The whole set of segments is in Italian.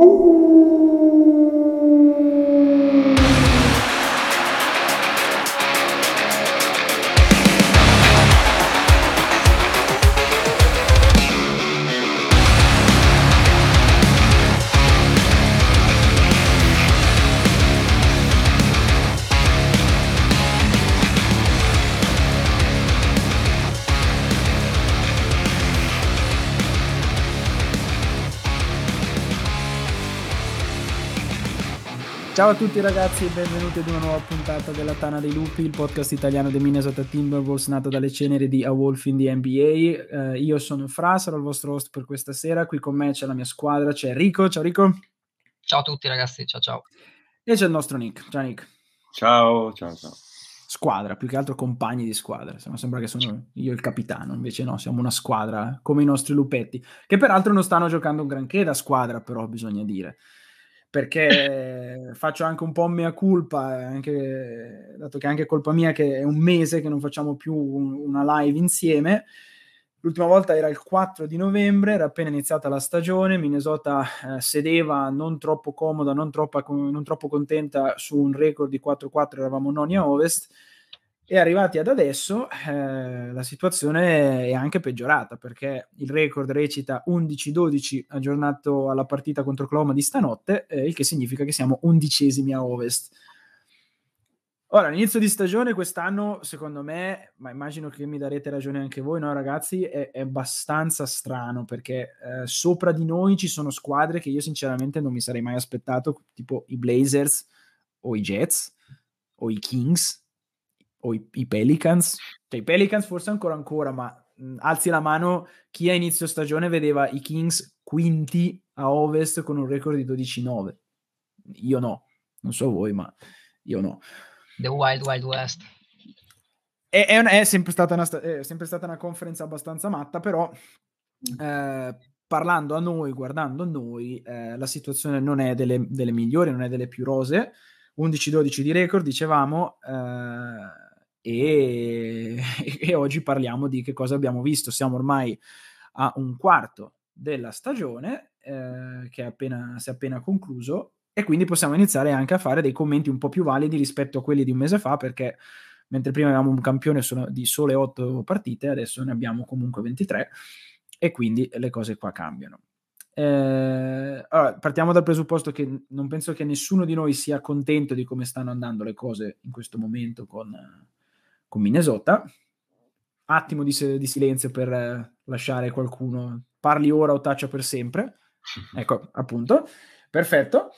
Au! Ciao a tutti ragazzi e benvenuti ad una nuova puntata della Tana dei Lupi, il podcast italiano dei Minnesota Timberwolves nato dalle ceneri di A Wolf in the NBA. Eh, io sono Fra, sarò il vostro host per questa sera. Qui con me c'è la mia squadra, c'è Rico. Ciao Rico. Ciao a tutti ragazzi, ciao ciao. E c'è il nostro Nick. Ciao Nick. Ciao, ciao, ciao. Squadra, più che altro compagni di squadra. Sembra che sono io il capitano, invece no, siamo una squadra come i nostri lupetti, che peraltro non stanno giocando un granché da squadra, però bisogna dire perché faccio anche un po' mea culpa, anche, dato che è anche colpa mia che è un mese che non facciamo più una live insieme. L'ultima volta era il 4 di novembre, era appena iniziata la stagione, Minnesota eh, sedeva non troppo comoda, non, troppa, non troppo contenta su un record di 4-4, eravamo noni a ovest, e arrivati ad adesso eh, la situazione è anche peggiorata perché il record recita 11-12 aggiornato alla partita contro Oklahoma di stanotte, eh, il che significa che siamo undicesimi a ovest. Ora, l'inizio di stagione quest'anno, secondo me, ma immagino che mi darete ragione anche voi, no ragazzi, è, è abbastanza strano perché eh, sopra di noi ci sono squadre che io sinceramente non mi sarei mai aspettato, tipo i Blazers o i Jets o i Kings o i, i Pelicans, cioè i Pelicans forse ancora ancora, ma mh, alzi la mano chi a inizio stagione vedeva i Kings quinti a ovest con un record di 12-9. Io no, non so voi, ma io no. The Wild Wild West. È, è, una, è, sempre, stata una, è sempre stata una conferenza abbastanza matta, però eh, parlando a noi, guardando noi, eh, la situazione non è delle, delle, migliori, non è delle più rose. 11-12 di record, dicevamo, eh, e, e, oggi parliamo di che cosa abbiamo visto. Siamo ormai a un quarto della stagione eh, che è appena, si è appena concluso e quindi possiamo iniziare anche a fare dei commenti un po' più validi rispetto a quelli di un mese fa perché mentre prima avevamo un campione di sole 8 partite, adesso ne abbiamo comunque 23 e quindi le cose qua cambiano. Eh, allora, partiamo dal presupposto che non penso che nessuno di noi sia contento di come stanno andando le cose in questo momento con, con Minnesota. Attimo di, di silenzio per eh, lasciare qualcuno. Parli ora o taccia per sempre. Ecco, appunto. Perfetto.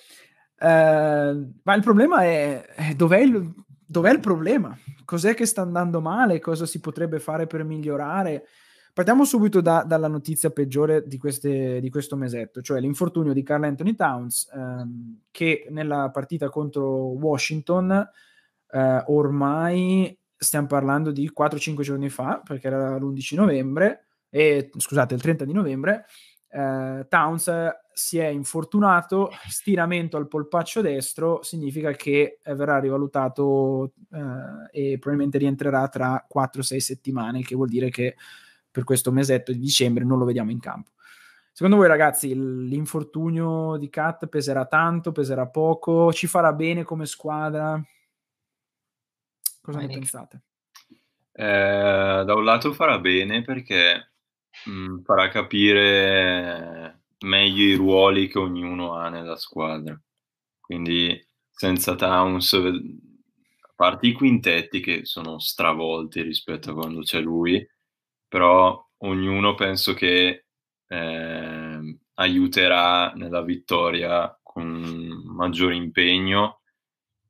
Eh, ma il problema è, è dov'è, il, dov'è il problema? Cos'è che sta andando male? Cosa si potrebbe fare per migliorare? Partiamo subito da, dalla notizia peggiore di, queste, di, questo mesetto, cioè l'infortunio di Carl Anthony Towns, ehm, che nella partita contro Washington eh, ormai stiamo parlando di 4-5 giorni fa, perché era l'11 novembre, e scusate, il 30 di novembre, eh, Towns si è infortunato, stiramento al polpaccio destro, significa che verrà rivalutato eh, e probabilmente rientrerà tra 4-6 settimane, che vuol dire che per questo mesetto di dicembre non lo vediamo in campo. Secondo voi ragazzi l'infortunio di Cat peserà tanto, peserà poco, ci farà bene come squadra? Cosa Vai, ne Nick. pensate? Eh, da un lato farà bene perché mh, mm, farà capire meglio i ruoli che ognuno ha nella squadra. Quindi senza Towns, a parte i quintetti che sono stravolti rispetto a quando c'è lui, però ognuno penso che eh, aiuterà nella vittoria con maggiore impegno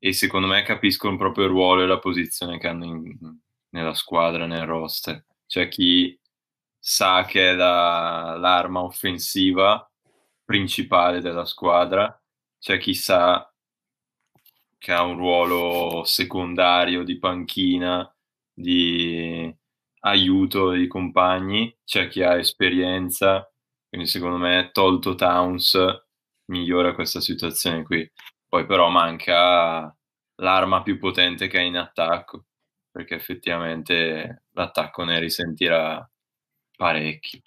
e secondo me capiscono proprio il ruolo e la posizione che hanno in, nella squadra, nel roster. C'è chi sa che è la, l'arma offensiva principale della squadra, c'è chi sa che ha un ruolo secondario di panchina, di aiuto dei compagni, c'è chi ha esperienza, quindi secondo me tolto Towns migliora questa situazione qui. Poi però manca l'arma più potente che ha in attacco, perché effettivamente l'attacco ne risentirà parecchio.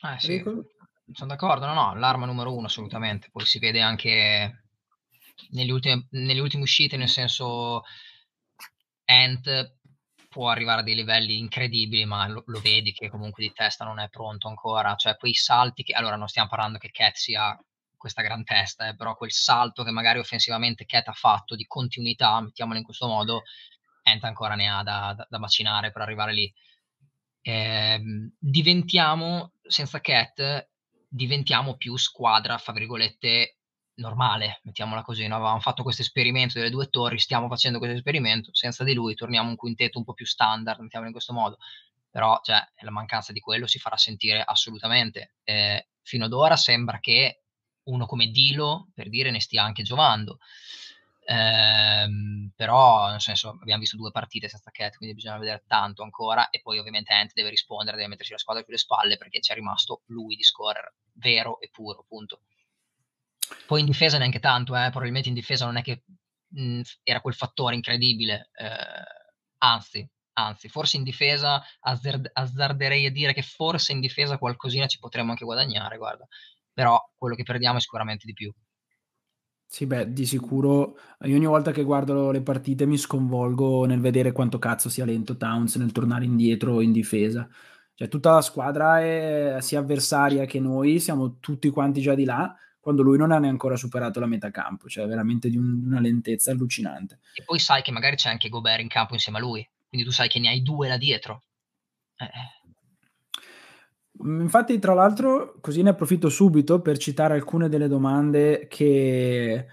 Ah, sì. sono d'accordo, no, no, l'arma numero uno assolutamente, poi si vede anche nelle ultime, nelle ultime uscite, nel senso Ant può arrivare a dei livelli incredibili, ma lo, lo, vedi che comunque di testa non è pronto ancora, cioè quei salti che, allora non stiamo parlando che Cat sia questa gran testa, eh, però quel salto che magari offensivamente Cat ha fatto di continuità, mettiamolo in questo modo, Ant ancora ne ha da, da, da macinare per arrivare lì. Eh, diventiamo, senza Cat, diventiamo più squadra, fra virgolette, normale, mettiamola così. No? Avevamo fatto questo esperimento delle due torri, stiamo facendo questo esperimento, senza di lui torniamo un quintetto un po' più standard, mettiamolo in questo modo. Però cioè, la mancanza di quello si farà sentire assolutamente. Eh, fino ad ora sembra che uno come Dilo, per dire, ne stia anche giovando. Ehm, però, nel senso, abbiamo visto due partite senza Cat, quindi bisogna vedere tanto ancora. E poi, ovviamente, Ant deve rispondere, deve mettersi la squadra sulle spalle perché c'è rimasto lui di scorer vero e puro, punto. Poi in difesa neanche tanto, eh, probabilmente in difesa non è che mh, era quel fattore incredibile, eh, anzi, anzi, forse in difesa azzard- azzarderei a dire che forse in difesa qualcosina ci potremmo anche guadagnare, guarda, però quello che perdiamo è sicuramente di più. Sì, beh, di sicuro io ogni volta che guardo le partite mi sconvolgo nel vedere quanto cazzo sia lento Towns nel tornare indietro in difesa. Cioè tutta la squadra è sia avversaria che noi, siamo tutti quanti già di là, quando lui non ha neanche ancora superato la metà campo, cioè veramente di un, una lentezza allucinante. E poi sai che magari c'è anche Gobert in campo insieme a lui, quindi tu sai che ne hai due là dietro. Eh. Eh. Infatti, tra l'altro, così ne approfitto subito per citare alcune delle domande che,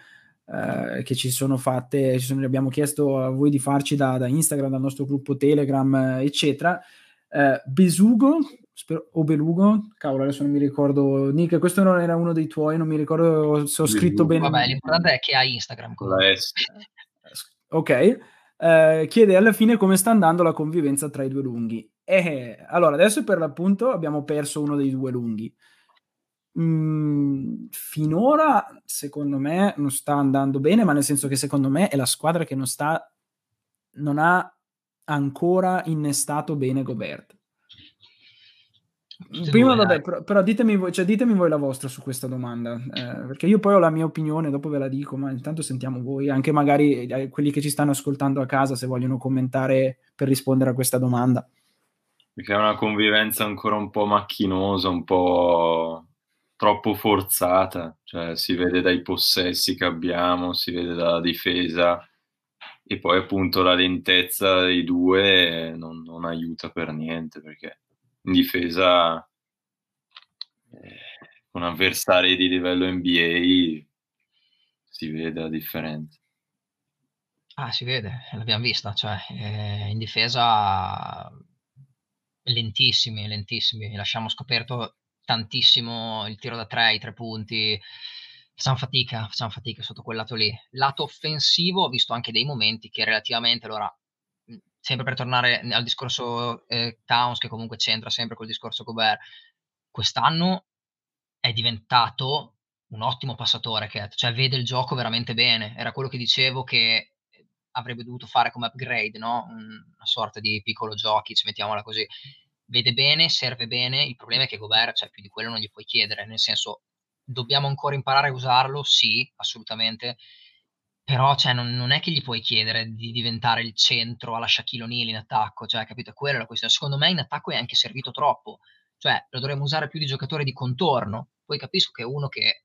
eh, che ci sono fatte, ci sono, abbiamo chiesto a voi di farci da, da Instagram, dal nostro gruppo Telegram, eccetera. Eh, Besugo Spero, o Belugo, cavolo, adesso non mi ricordo. Nick, questo non era uno dei tuoi, non mi ricordo se ho scritto bene. Vabbè, l'importante è che hai Instagram. Con la S. Ok. Eh, chiede alla fine come sta andando la convivenza tra i due lunghi. Eh, allora, adesso per l'appunto abbiamo perso uno dei due lunghi. Mm, finora, secondo me, non sta andando bene, ma nel senso che secondo me è la squadra che non sta, non ha ancora innestato bene Gobert. Prima, vabbè, però, però, ditemi, voi, cioè, ditemi voi la vostra su questa domanda, eh, perché io poi ho la mia opinione, dopo ve la dico, ma intanto sentiamo voi, anche magari eh, quelli che ci stanno ascoltando a casa, se vogliono commentare per rispondere a questa domanda. Perché è una convivenza ancora un po' macchinosa, un po' troppo forzata, cioè si vede dai possessi che abbiamo, si vede dalla difesa e poi appunto la lentezza dei due non, non aiuta per niente perché in difesa eh, con avversari di livello NBA si vede la differenza. Ah, si vede, l'abbiamo vista, cioè eh, in difesa lentissimi, lentissimi, lasciamo scoperto tantissimo il tiro da tre, i tre punti, facciamo fatica, facciamo fatica sotto quel lato lì. Lato offensivo ho visto anche dei momenti che relativamente, allora sempre per tornare al discorso eh, Towns, che comunque c'entra sempre col discorso Gobert, quest'anno è diventato un ottimo passatore, Cat, cioè vede il gioco veramente bene. Era quello che dicevo che avrebbe dovuto fare come upgrade, no? una sorta di piccolo giochi, ci mettiamola così. Vede bene, serve bene, il problema è che Gobert, cioè più di quello non gli puoi chiedere, nel senso dobbiamo ancora imparare a usarlo, sì, assolutamente, però, cioè, non, non, è che gli puoi chiedere di diventare il centro alla Shaquille O'Neal in attacco, cioè, capito? Quella è la questione. Secondo me in attacco è anche servito troppo, cioè, lo dovremmo usare più di giocatore di contorno. Poi capisco che è uno che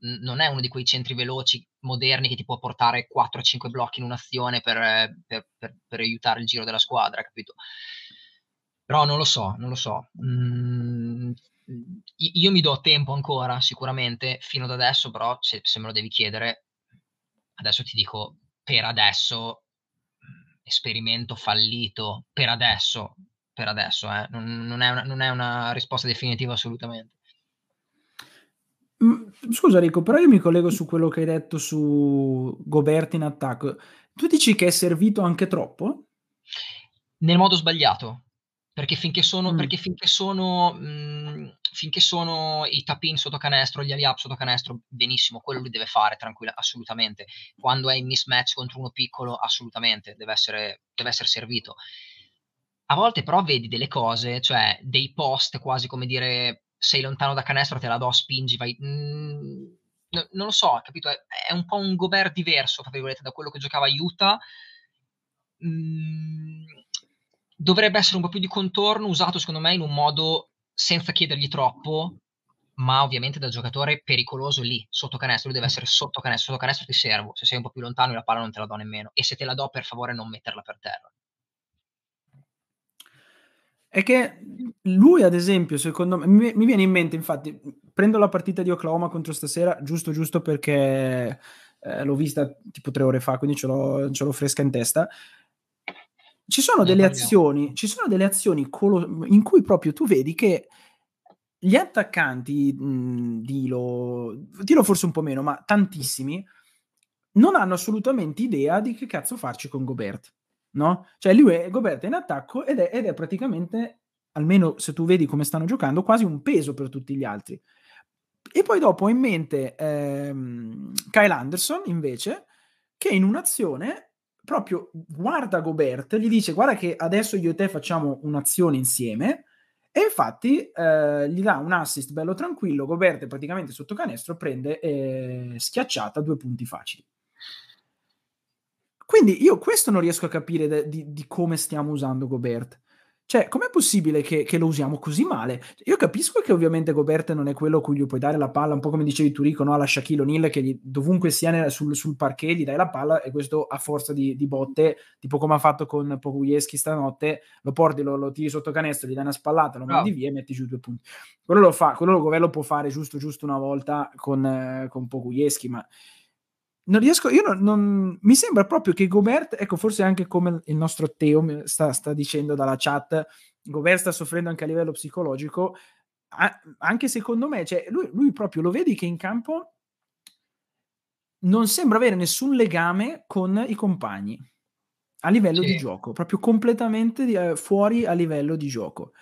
non è uno di quei centri veloci moderni che ti può portare 4-5 blocchi in un'azione per, per, per, per, aiutare il giro della squadra, capito? Però non lo so, non lo so. Mm, io mi do tempo ancora, sicuramente, fino ad adesso, però se, se me lo devi chiedere, adesso ti dico per adesso esperimento fallito per adesso per adesso eh. non, non, è una, non, è una, risposta definitiva assolutamente scusa Rico però io mi collego su quello che hai detto su Gobert in attacco tu dici che è servito anche troppo? nel modo sbagliato perché finché sono, mm. perché finché sono, mh, mhmm, finché sono i tap-in sotto canestro, gli alley-up sotto canestro, benissimo, quello lui deve fare, tranquilla, assolutamente. Quando è in mismatch contro uno piccolo, assolutamente, deve essere, deve essere servito. A volte però vedi delle cose, cioè dei post quasi come dire sei lontano da canestro, te la do, spingi, vai... Mm, no, non lo so, capito? È, è, un po' un Gobert diverso, tra virgolette, da quello che giocava Utah. Mm, dovrebbe essere un po' più di contorno, usato secondo me in un modo senza chiedergli troppo, ma ovviamente da giocatore pericoloso lì, sotto canestro, lui deve essere sotto canestro, sotto canestro ti servo, se sei un po' più lontano la palla non te la do nemmeno, e se te la do per favore non metterla per terra. È che lui, ad esempio, secondo me, mi, mi viene in mente, infatti, prendo la partita di Oklahoma contro stasera, giusto giusto perché eh, l'ho vista tipo tre ore fa, quindi ce l'ho, ce l'ho fresca in testa. Ci sono delle azioni, ci sono delle azioni colo- in cui proprio tu vedi che gli attaccanti, mh, Dilo, Dilo forse un po' meno, ma tantissimi, non hanno assolutamente idea di che cazzo farci con Gobert no? Cioè lui è Gobert in attacco ed è, ed è praticamente, almeno se tu vedi come stanno giocando, quasi un peso per tutti gli altri. E poi dopo ho in mente ehm, Kyle Anderson invece, che in un'azione proprio guarda Gobert, gli dice guarda che adesso io e te facciamo un'azione insieme e infatti eh, gli dà un assist bello tranquillo, Gobert praticamente sotto canestro, prende eh, schiacciata due punti facili. Quindi io questo non riesco a capire de, di, di, come stiamo usando Gobert. Cioè, com'è possibile che, che, lo usiamo così male? Io capisco che ovviamente Gobert non è quello a cui gli puoi dare la palla, un po' come dicevi tu Rico, no? alla Shaquille O'Neal, che gli, dovunque sia nel, sul, sul parquet gli dai la palla e questo a forza di, di botte, tipo come ha fatto con Poguieschi stanotte, lo porti, lo, lo, tiri sotto canestro, gli dai una spallata, lo mandi via e metti giù due punti. Quello lo fa, quello lo può fare giusto giusto una volta con, eh, con Poguieschi, ma non riesco, io non, non, mi sembra proprio che Gobert, ecco, forse anche come il nostro Teo sta, sta dicendo dalla chat, Gobert sta soffrendo anche a livello psicologico, a, anche secondo me, cioè, lui, lui, proprio lo vedi che in campo non sembra avere nessun legame con i compagni a livello sì. di gioco, proprio completamente di, eh, fuori a livello di gioco.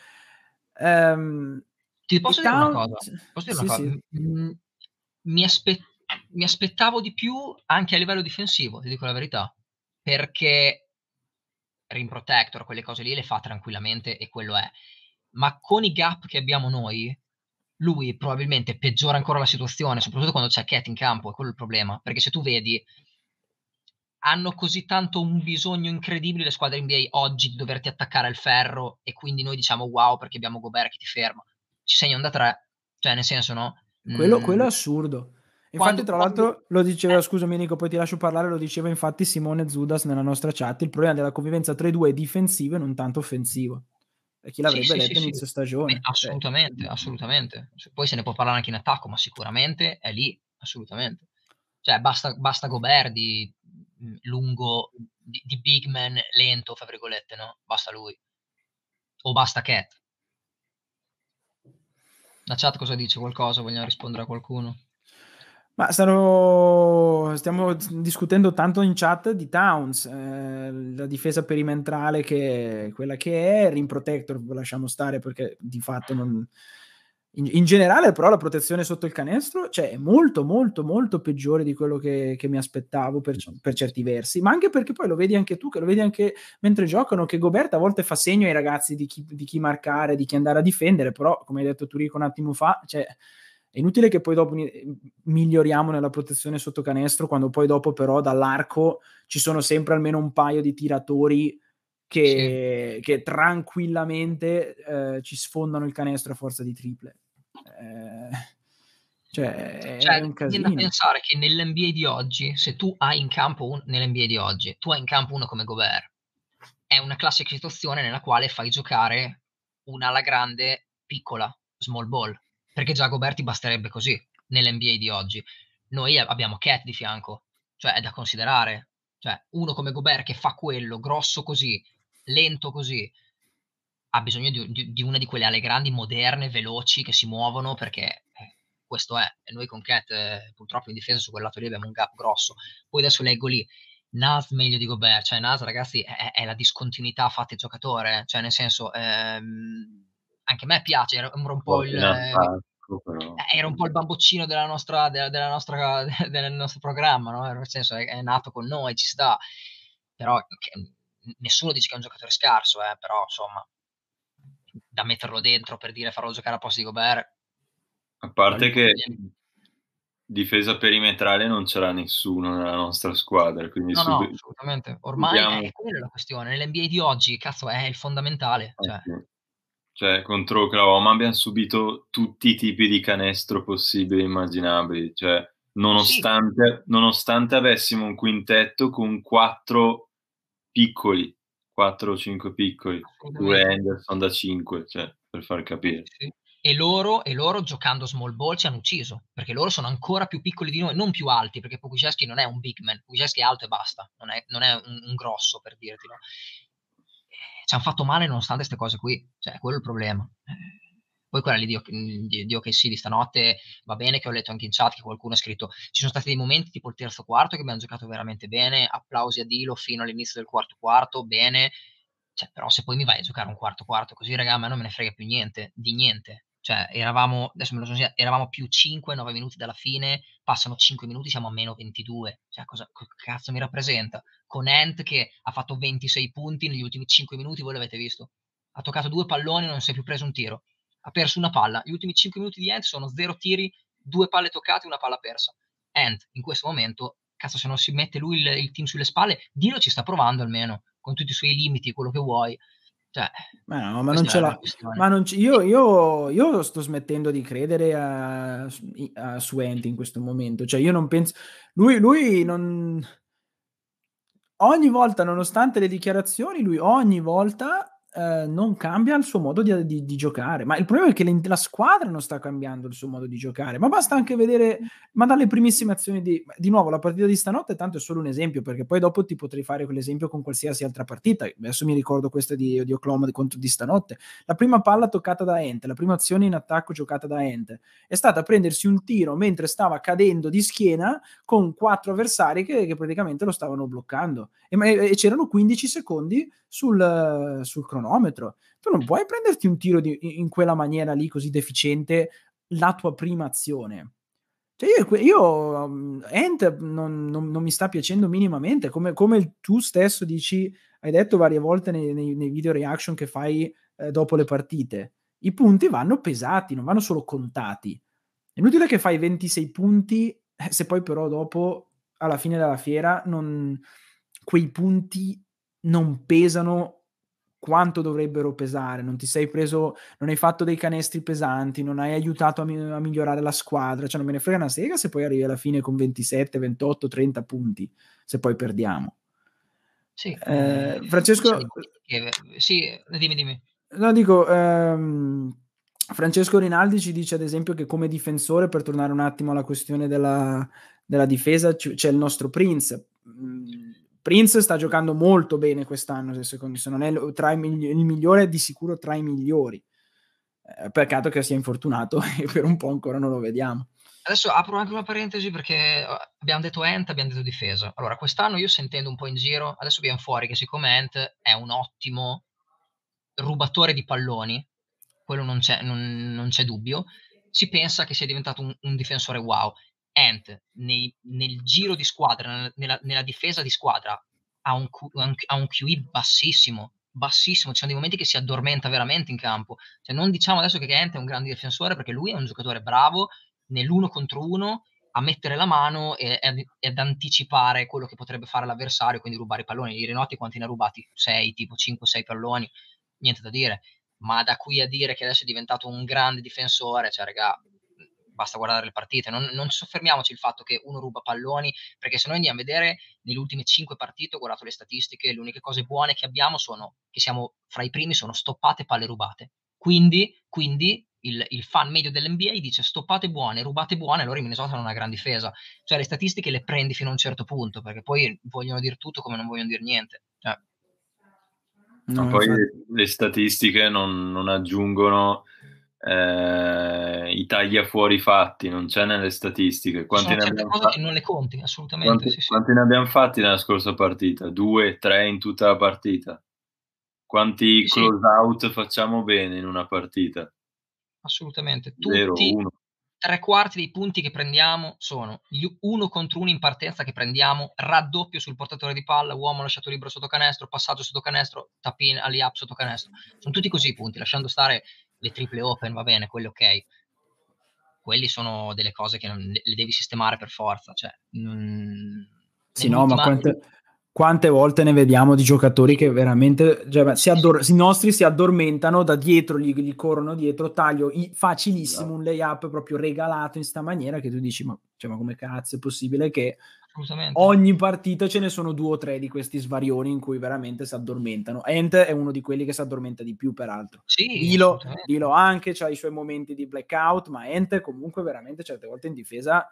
Um, Ti posso dire una cosa? Posso dire sì, una cosa? Sì. Mm, mi aspetto mi aspettavo di più anche a livello difensivo, ti dico la verità, perché rim protector, quelle cose lì le fa tranquillamente e quello è. Ma con i gap che abbiamo noi, lui probabilmente peggiora ancora la situazione, soprattutto quando c'è Cat in campo, è quello il problema, perché se tu vedi hanno così tanto un bisogno incredibile le squadre NBA oggi di doverti attaccare al ferro e quindi noi diciamo wow perché abbiamo Gobert che ti ferma. Ci segnano da tre, cioè nel senso no? Quello, mm. quello è assurdo. Infatti, quando, tra l'altro, quando... lo diceva, eh. scusami Nico, poi ti lascio parlare, lo diceva infatti Simone Zudas nella nostra chat, il problema della convivenza tra i due è difensivo e non tanto offensivo. E chi l'avrebbe sì, detto sì, inizio sì. stagione. Beh, assolutamente, cioè. assolutamente. Poi se ne può parlare anche in attacco, ma sicuramente è lì, assolutamente. Cioè, basta, basta Gobert di mm, lungo, di, di big man lento, fra virgolette, no? Basta lui. O basta Cat. La chat cosa dice? Qualcosa? Vogliamo rispondere a qualcuno? Ma stanno, stiamo discutendo tanto in chat di Towns, eh, la difesa perimetrale che è quella che è, Rim Protector lasciamo stare perché di fatto non... In, in, generale però la protezione sotto il canestro cioè, è molto molto molto peggiore di quello che, che mi aspettavo per, per, certi versi, ma anche perché poi lo vedi anche tu, che lo vedi anche mentre giocano, che Gobert a volte fa segno ai ragazzi di chi, di chi marcare, di chi andare a difendere, però come hai detto tu Rico un attimo fa, cioè è inutile che poi dopo miglioriamo nella protezione sotto canestro quando poi dopo però dall'arco ci sono sempre almeno un paio di tiratori che, sì. che tranquillamente eh, ci sfondano il canestro a forza di triple. Eh, cioè, è cioè, un casino. da pensare che nell'NBA di oggi, se tu hai in campo un, nell'NBA di oggi, tu hai in campo uno come Gobert, è una classica situazione nella quale fai giocare una alla grande piccola, small ball perché già Goberti basterebbe così nell'NBA di oggi. Noi abbiamo Cat di fianco, cioè è da considerare. Cioè, uno come Gobert che fa quello, grosso così, lento così, ha bisogno di, di, di una di quelle alle grandi, moderne, veloci, che si muovono, perché eh, questo è. E noi con Cat, eh, purtroppo in difesa su quel lato lì abbiamo un gap grosso. Poi adesso leggo lì, Nas meglio di Gobert, cioè Nas ragazzi è, è la discontinuità fatta il giocatore, cioè nel senso... Ehm, anche a me piace, era un po' il. Eh, era un po' il bamboccino della nostra, della, della nostra, del nostro programma, no? nel senso è, è, nato con noi, ci sta, però che, nessuno dice che è un giocatore scarso, eh, però insomma, da metterlo dentro per dire farlo giocare a posto di Gobert, A parte che difesa perimetrale non c'era nessuno nella nostra squadra, quindi no, no, assolutamente. Ormai subiamo... è quella la questione. Nell'NBA di oggi, cazzo, è il fondamentale. Eh, cioè. Cioè, contro Oklahoma abbiamo subito tutti i tipi di canestro possibili e immaginabili. Cioè, nonostante, sì. nonostante avessimo un quintetto con quattro piccoli, quattro o cinque piccoli, due Anderson da cinque, cioè, per far capire. Sì e loro, e loro, giocando small ball ci hanno ucciso perché loro sono ancora più piccoli di noi, non più alti perché Pokuszewski non è un big man, Pokuszewski è alto e basta, non è, non è un, un, grosso per dirti. No? Ci hanno fatto male nonostante queste cose qui, cioè quello è il problema. Poi quella lì di, di, OKC di stanotte va bene che ho letto anche in chat che qualcuno ha scritto ci sono stati dei momenti tipo il terzo quarto che abbiamo giocato veramente bene, applausi a Dilo fino all'inizio del quarto quarto, bene, cioè, però se poi mi vai a giocare un quarto quarto così, raga, a me non me ne frega più niente, di niente. Cioè, eravamo, adesso me lo sono eravamo più 5-9 minuti dalla fine, passano 5 minuti, siamo a meno 22. Cioè, cosa, cazzo mi rappresenta? Con Ant che ha fatto 26 punti negli ultimi 5 minuti, voi l'avete visto. Ha toccato due palloni, non si è più preso un tiro. Ha perso una palla. Gli ultimi 5 minuti di Ant sono 0 tiri, due palle toccate una palla persa. Ant, in questo momento, cazzo, se non si mette lui il, il team sulle spalle, Dilo ci sta provando almeno, con tutti i suoi limiti, quello che vuoi cioè, ma no, ma non ce l'ha. Ma non c- io, io, io, sto smettendo di credere a, a Suenti in questo momento. Cioè, io non penso. Lui, lui non. Ogni volta, nonostante le dichiarazioni, lui ogni volta eh, non cambia il suo modo di, di, di, giocare. Ma il problema è che la squadra non sta cambiando il suo modo di giocare. Ma basta anche vedere, ma dalle primissime azioni di, di nuovo, la partita di stanotte, tanto è solo un esempio, perché poi dopo ti potrei fare quell'esempio con qualsiasi altra partita. Adesso mi ricordo questa di, di Oklahoma contro di stanotte. La prima palla toccata da Ente, la prima azione in attacco giocata da Ente, è stata prendersi un tiro mentre stava cadendo di schiena con quattro avversari che, che praticamente lo stavano bloccando. E, e, c'erano 15 secondi sul, sul cronometro cronometro. Tu non puoi prenderti un tiro di, in quella maniera lì così deficiente la tua prima azione. Cioè io, io um, Ent non, non, non, mi sta piacendo minimamente, come, come, tu stesso dici, hai detto varie volte nei, nei, nei video reaction che fai eh, dopo le partite. I punti vanno pesati, non vanno solo contati. È inutile che fai 26 punti eh, se poi però dopo, alla fine della fiera, non, quei punti non pesano quanto dovrebbero pesare, non ti sei preso, non hai fatto dei canestri pesanti, non hai aiutato a, mi- a migliorare la squadra, cioè non me ne frega una sega se poi arrivi alla fine con 27, 28, 30 punti, se poi perdiamo. Sì, eh, Francesco... Sì, dimmi, dimmi. No, dico, ehm, Francesco Rinaldi ci dice ad esempio che come difensore, per tornare un attimo alla questione della, della difesa, c- c'è il nostro Prince. Mm, Prince sta giocando molto bene quest'anno, secondo se non è migli- il migliore, di sicuro tra i migliori. Eh, peccato che sia infortunato e per un po' ancora non lo vediamo. Adesso apro anche una parentesi perché eh, abbiamo detto Ent, abbiamo detto difesa. Allora, quest'anno io sentendo un po' in giro, adesso abbiamo fuori che siccome Ent è un ottimo rubatore di palloni, quello non c'è, non, non c'è dubbio, si pensa che sia diventato un, un difensore wow. Ant nei, nel giro di squadra, nella, nella difesa di squadra, ha un, ha un QI bassissimo, bassissimo, ci sono dei momenti che si addormenta veramente in campo. Cioè, non diciamo adesso che Ant è un grande difensore perché lui è un giocatore bravo nell'uno contro uno a mettere la mano e, e, ad anticipare quello che potrebbe fare l'avversario, quindi rubare i palloni. Ieri notti quanti ne ha rubati? 6, tipo 5-6 palloni, niente da dire. Ma da qui a dire che adesso è diventato un grande difensore, cioè, raga, basta guardare le partite, non, non soffermiamoci il fatto che uno ruba palloni, perché se noi andiamo a vedere nelle ultime cinque partite, ho guardato le statistiche, le uniche cose buone che abbiamo sono, che siamo fra i primi, sono stoppate palle rubate. Quindi, quindi il, il, fan medio dell'NBA dice stoppate buone, rubate buone, allora i Minnesota hanno una gran difesa. Cioè le statistiche le prendi fino a un certo punto, perché poi vogliono dire tutto come non vogliono dire niente. Cioè. No, poi le statistiche non, non aggiungono eh, i taglia fuori fatti, non c'è nelle statistiche. Quanti Sono ne abbiamo cose fatti? che non le conti, assolutamente. Quanti, sì, sì. quanti ne abbiamo fatti nella scorsa partita? Due, tre in tutta la partita. Quanti sì, close out facciamo bene in una partita? Assolutamente. Tutti, Zero, uno. tre quarti dei punti che prendiamo sono gli uno contro uno in partenza che prendiamo, raddoppio sul portatore di palla, uomo lasciato libero sotto canestro, passaggio sotto canestro, tap-in, alley-up sotto canestro. Sono tutti così i punti, lasciando stare le triple open, va bene, quello ok. quelli sono delle cose che non, le devi sistemare per forza. Cioè, non, sì, no, ma quante, quante, volte ne vediamo di giocatori che veramente cioè, si addor- i nostri si addormentano da dietro, gli, gli corrono dietro, taglio i- facilissimo, un layup proprio regalato in sta maniera che tu dici, ma, cioè, ma come cazzo è possibile che ogni partita ce ne sono due o tre di questi svarioni in cui veramente si addormentano. Ent è uno di quelli che si addormenta di più, peraltro. Sì, Dilo, Dilo anche, ha i suoi momenti di blackout, ma Ent comunque veramente certe volte in difesa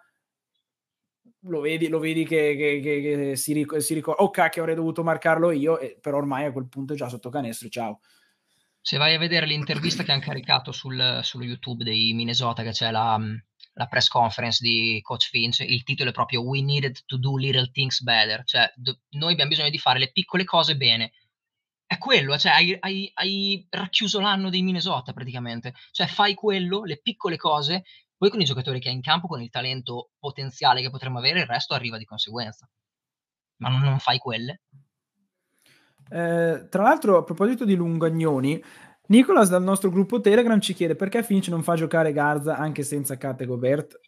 lo vedi, lo vedi che, che, che, che si, ric- si, ricorda, oh cacchio avrei dovuto marcarlo io, e, però ormai a quel punto è già sotto canestro, ciao. Se vai a vedere l'intervista che hanno caricato sul, su YouTube dei Minnesota, che c'è la, la, press conference di Coach Finch, il titolo è proprio We needed to do little things better, cioè do, noi abbiamo bisogno di fare le piccole cose bene. È quello, cioè hai, hai, hai racchiuso l'anno dei Minnesota praticamente, cioè fai quello, le piccole cose, poi con i giocatori che hai in campo, con il talento potenziale che potremmo avere, il resto arriva di conseguenza. Ma non, non fai quelle. Eh, tra l'altro, a proposito di lungagnoni, Nicolas dal nostro gruppo Telegram ci chiede perché Finch non fa giocare Garza anche senza Kate Gobert.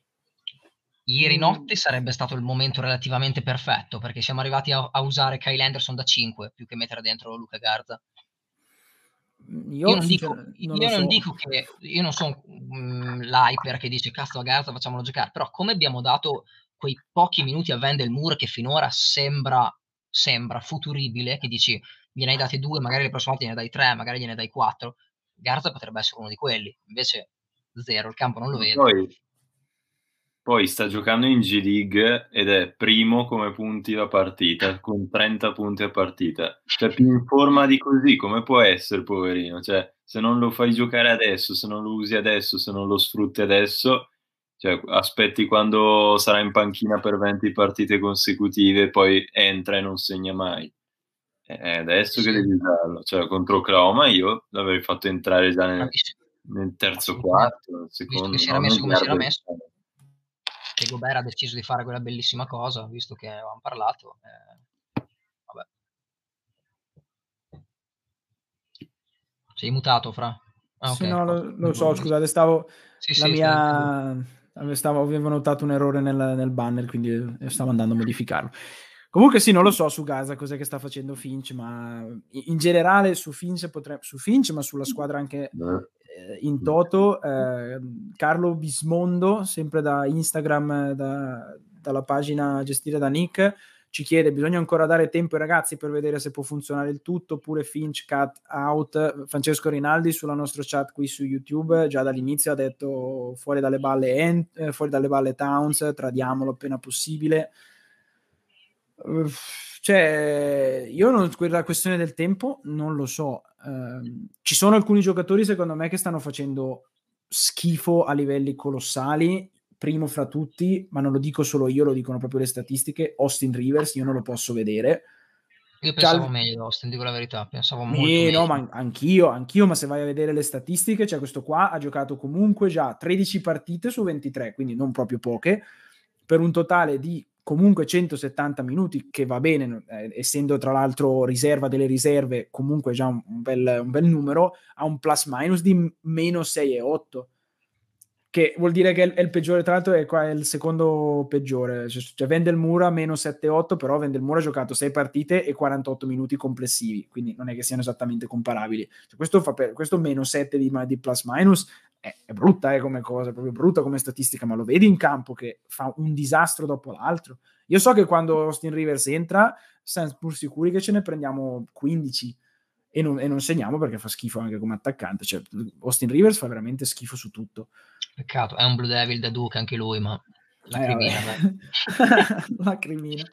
Ieri mm. notte sarebbe stato il momento relativamente perfetto perché siamo arrivati a, a usare Kyle Anderson da 5 più che mettere dentro Luca Garza. Io, io, non, dico, non, io so. non, dico, che io non sono um, l'hyper che dice cazzo a Garza facciamolo giocare, però come abbiamo dato quei pochi minuti a Vendel Moore che finora sembra, sembra futuribile, che dici gliene hai dati due, magari le prossime volte gliene dai tre, magari gliene dai quattro, Garza potrebbe essere uno di quelli, invece zero, il campo non lo vedo. Poi, poi sta giocando in G League ed è primo come punti la partita, con 30 punti a partita. Cioè, più in forma di così, come può essere, poverino? Cioè, se non lo fai giocare adesso, se non lo usi adesso, se non lo sfrutti adesso, cioè, aspetti quando sarà in panchina per 20 partite consecutive, poi entra e non segna mai. È adesso sì. che devi usarlo. Cioè, contro Croma io l'avrei fatto entrare già nel, nel terzo quarto, nel secondo. Visto che si era messo come si era messo che Gobert ha deciso di fare quella bellissima cosa, visto che avevamo parlato. Eh, vabbè. Sei mutato, Fra? Ah, sì, no, lo, lo, so, scusate, stavo... Sì, la sì, mia... Stavo, avevo notato un errore nel, nel banner, quindi stavo andando a modificarlo. Comunque sì, non lo so su Gaza cos'è che sta facendo Finch, ma in generale su Finch, potre... su Finch ma sulla squadra anche eh, in toto, eh, Carlo Bismondo, sempre da Instagram, da, dalla pagina gestita da Nick, ci chiede, bisogna ancora dare tempo ai ragazzi per vedere se può funzionare il tutto, oppure Finch cut out. Francesco Rinaldi sulla nostra chat qui su YouTube, già dall'inizio ha detto fuori dalle balle, Ent, eh, fuori dalle balle Towns, tradiamolo appena possibile. Cioè, io non, quella questione del tempo non lo so. Uh, ci sono alcuni giocatori, secondo me, che stanno facendo schifo a livelli colossali. Primo fra tutti, ma non lo dico solo io, lo dicono proprio le statistiche. Austin Rivers, io non lo posso vedere. Io pensavo Cal- meglio Austin, dico la verità, pensavo molto eh, meglio. no, ma anch'io, anch'io, ma se vai a vedere le statistiche, cioè questo qua ha giocato comunque già 13 partite su 23, quindi non proprio poche, per un totale di comunque 170 minuti, che va bene, eh, essendo tra l'altro riserva delle riserve, comunque già un, bel, un bel, numero, ha un plus minus di meno 6,8 che vuol dire che è il peggiore, tra l'altro è, qua, è il secondo peggiore, cioè, cioè Vendelmura meno 7-8, però Vendelmura ha giocato 6 partite e 48 minuti complessivi, quindi non è che siano esattamente comparabili. Cioè, questo, fa per, questo meno 7 di, di plus minus è, è brutta eh, come cosa, è proprio brutta come statistica, ma lo vedi in campo che fa un disastro dopo l'altro. Io so che quando Austin Rivers entra, siamo pur sicuri che ce ne prendiamo 15 e non, e non, segniamo perché fa schifo anche come attaccante. Cioè, Austin Rivers fa veramente schifo su tutto. Peccato, è un Blue Devil da Duke anche lui, ma la eh, crimina. la crimina.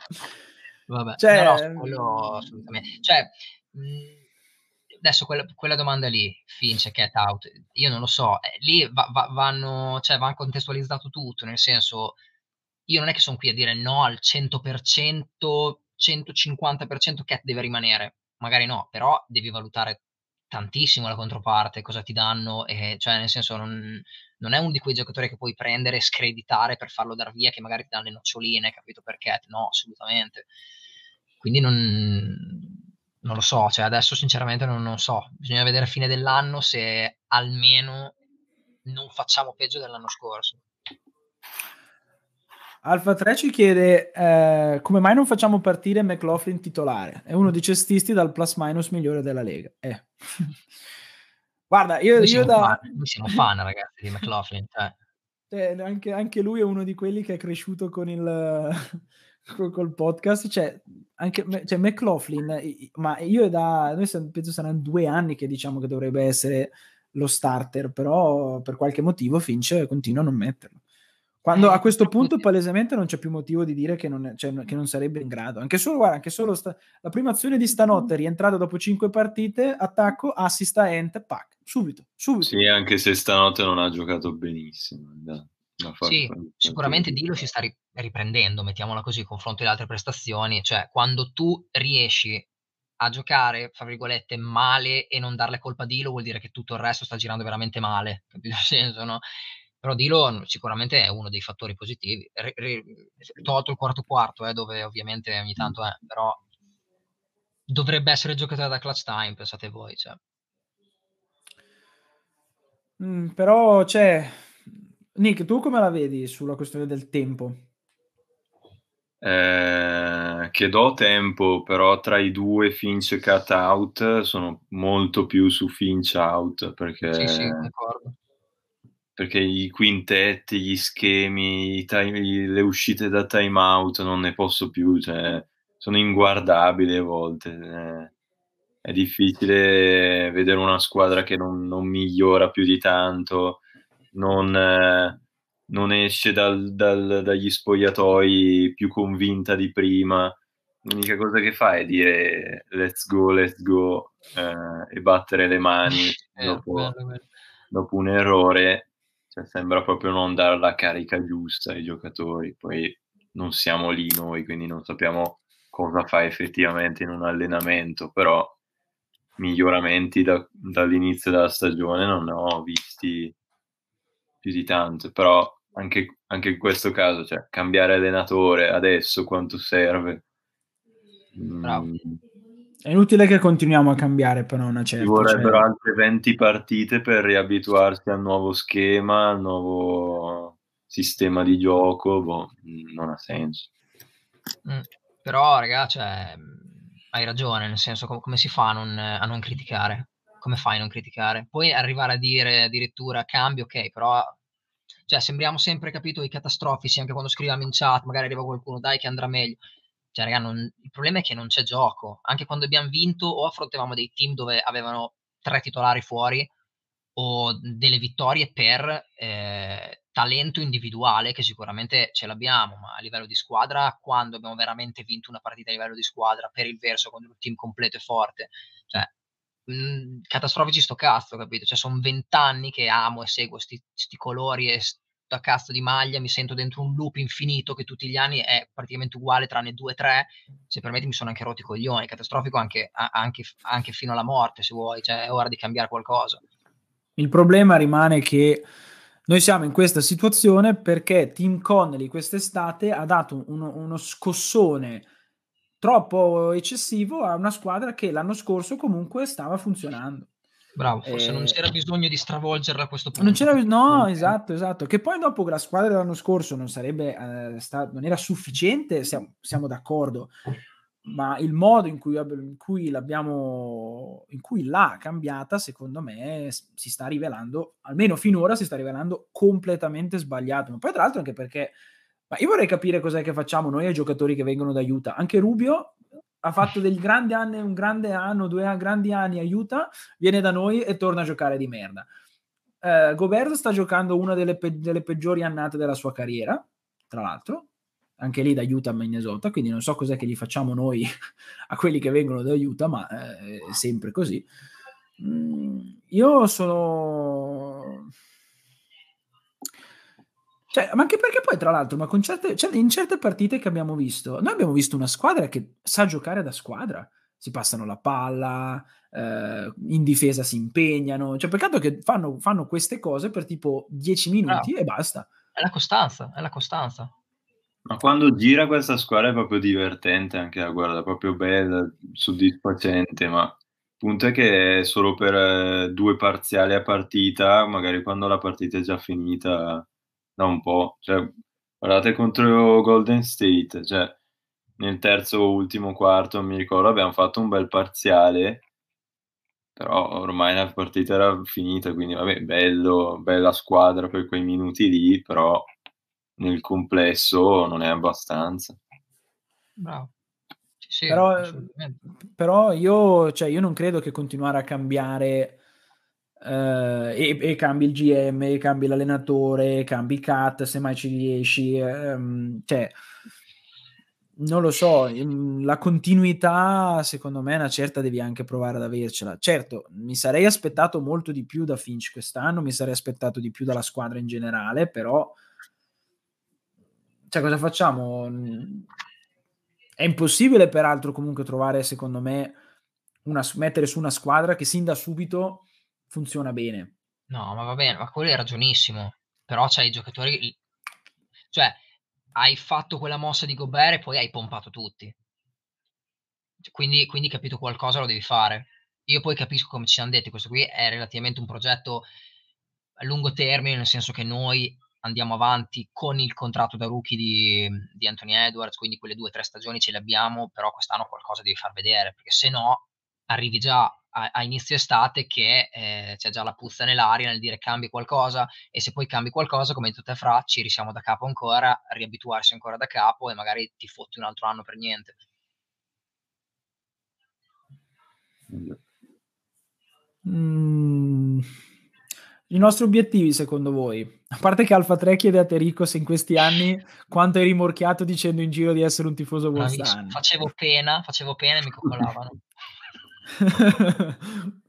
Vabbè, cioè, no, no, quello assolutamente. Cioè, mh, adesso quella, quella, domanda lì, Finch, cat out, io non lo so, eh, lì va, va, vanno, cioè, va contestualizzato tutto, nel senso, io non è che sono qui a dire no al 100%, 150% cat deve rimanere, magari no, però devi valutare tantissimo la controparte, cosa ti danno, e, cioè nel senso non, non, è uno di quei giocatori che puoi prendere e screditare per farlo dar via, che magari ti danno le noccioline, capito perché? No, assolutamente. Quindi non, non lo so, cioè adesso sinceramente non, non so, bisogna vedere a fine dell'anno se almeno non facciamo peggio dell'anno scorso. Alfa 3 ci chiede eh, come mai non facciamo partire McLaughlin titolare? È uno dei cestisti dal plus minus migliore della Lega. Eh. Guarda, io, noi, io da... fan, noi siamo fan, ragazzi, di McLaughlin. Cioè. Eh, anche, anche, lui è uno di quelli che è cresciuto con il col, col podcast. Cioè, anche cioè McLaughlin, ma io da noi penso saranno due anni che diciamo che dovrebbe essere lo starter, però per qualche motivo Finch continua a non metterlo. Quando a questo punto palesemente non c'è più motivo di dire che non, cioè, che non sarebbe in grado. Anche solo, guarda, anche solo sta, la prima azione di stanotte, rientrata dopo cinque partite, attacco, assist a ent, pack, subito, subito. Sì, anche se stanotte non ha giocato benissimo. Da, da sì, sicuramente Dilo si sta riprendendo, mettiamola così, in confronto alle altre prestazioni. Cioè, quando tu riesci a giocare, fra virgolette, male e non darle colpa a Dilo, vuol dire che tutto il resto sta girando veramente male. Capito il senso, no? Però Dilo sicuramente è uno dei fattori positivi. Re, re, tolto il quarto quarto, eh, dove ovviamente ogni tanto è, però dovrebbe essere giocatore da clutch time, pensate voi. Cioè. Mm, però c'è... Nick, tu come la vedi sulla questione del tempo? Eh, che do tempo, però tra i due Finch e Cut Out sono molto più su Finch Out perché sì, sì, perché i quintetti, gli schemi, i time, le uscite da timeout non ne posso più, cioè, sono inguardabili a volte. Eh. È difficile vedere una squadra che non, non migliora più di tanto, non, non esce dal, dal, dagli spogliatoi più convinta di prima. L'unica cosa che fa è dire let's go, let's go eh, e battere le mani eh, dopo, bello, bello. dopo un errore cioè, sembra proprio non dare la carica giusta ai giocatori. Poi non siamo lì noi, quindi non sappiamo cosa fa effettivamente in un allenamento, però miglioramenti da, dall'inizio della stagione non ne ho visti più di tanto, però anche, anche in questo caso, cioè, cambiare allenatore adesso quanto serve? Bravo. Mm, è inutile che continuiamo a cambiare, però una certa. Ci vorrebbero cioè... altre 20 partite per riabituarsi al nuovo schema, al nuovo sistema di gioco. Boh, non ha senso. Mm, però, raga, cioè, hai ragione, nel senso, com- come si fa a non, a non criticare? Come fai a non criticare? Poi arrivare a dire addirittura cambio, ok, però cioè, sembriamo sempre, capito, i catastrofici, anche quando scriviamo in chat, magari arriva qualcuno, dai che andrà meglio. Cioè, raga, non, il problema è che non c'è gioco. Anche quando abbiamo vinto o affrontavamo dei team dove avevano tre titolari fuori o delle vittorie per eh, talento individuale, che sicuramente ce l'abbiamo, ma a livello di squadra, quando abbiamo veramente vinto una partita a livello di squadra per il verso con un team completo e forte, cioè mh, mhmm, catastrofici sto cazzo, capito? Cioè, sono vent'anni che amo e seguo questi colori e da cazzo di maglia, mi sento dentro un loop infinito che tutti gli anni è praticamente uguale tranne due o tre, se permetti mi sono anche rotti i coglioni, catastrofico anche, anche, anche fino alla morte se vuoi, cioè è ora di cambiare qualcosa. Il problema rimane che noi siamo in questa situazione perché Tim Connelly quest'estate ha dato uno, uno scossone troppo eccessivo a una squadra che l'anno scorso comunque stava funzionando. Bravo, forse eh, non c'era bisogno di stravolgerla a questo punto. Non c'era, no, esatto, esatto. Che poi dopo la squadra dell'anno scorso non sarebbe eh, sta, non era sufficiente, siamo, siamo, d'accordo, ma il modo in cui, in cui l'abbiamo, in cui l'ha cambiata, secondo me, si sta rivelando, almeno finora si sta rivelando completamente sbagliato. Ma poi tra l'altro anche perché, ma io vorrei capire cos'è che facciamo noi ai giocatori che vengono da. Anche Rubio ha fatto dei grandi anni, un grande anno, due grandi anni, aiuta, viene da noi e torna a giocare di merda. Eh, Gobert sta giocando una delle, pe- delle, peggiori annate della sua carriera, tra l'altro, anche lì da Utah a Minnesota, quindi non so cos'è che gli facciamo noi a quelli che vengono da Utah, ma eh, è sempre così. Mm, io sono cioè, ma anche perché poi, tra l'altro, ma con certe, cioè, in certe partite che abbiamo visto, noi abbiamo visto una squadra che sa giocare da squadra. Si passano la palla, eh, in difesa si impegnano. Cioè, peccato che fanno, fanno queste cose per tipo 10 minuti Bravo. e basta. È la costanza, è la costanza. Ma quando gira questa squadra è proprio divertente anche la guarda, proprio bella, soddisfacente, ma il punto è che è solo per eh, due parziali a partita, magari quando la partita è già finita da un po'. Cioè, guardate contro Golden State, cioè, nel terzo ultimo quarto, mi ricordo, abbiamo fatto un bel parziale, però ormai la partita era finita, quindi vabbè, bello, bella squadra per quei minuti lì, però nel complesso non è abbastanza. Bravo. Sì, sì, però, però io, cioè, io non credo che continuare a cambiare Uh, e, e, cambi il GM, cambi l'allenatore, cambi cat se mai ci riesci. Um, cioè, non lo so, mm, la continuità secondo me una certa devi anche provare ad avercela. Certo, mi sarei aspettato molto di più da Finch quest'anno, mi sarei aspettato di più dalla squadra in generale, però cioè cosa facciamo? È impossibile peraltro comunque trovare secondo me una, mettere su una squadra che sin da subito funziona bene. No, ma va bene, ma quello è ragionissimo. Però c'hai i giocatori. Cioè, hai fatto quella mossa di Gobert e poi hai pompato tutti. Quindi, quindi capito qualcosa lo devi fare. Io poi capisco come ci siamo detti, questo qui è relativamente un progetto a lungo termine, nel senso che noi andiamo avanti con il contratto da rookie di, di Anthony Edwards, quindi quelle due o tre stagioni ce le abbiamo, però quest'anno qualcosa devi far vedere, perché se no arrivi già a, a inizio estate che eh, c'è già la puzza nell'aria nel dire cambi qualcosa e se poi cambi qualcosa, come hai detto te Fra, ci risiamo da capo ancora, riabituarsi ancora da capo e magari ti fotti un altro anno per niente. Mm. I nostri obiettivi, secondo voi? A parte che Alfa 3 chiede a Terico se in questi anni quanto hai rimorchiato dicendo in giro di essere un tifoso bolzano. Facevo pena, facevo pena e mi coccolavano.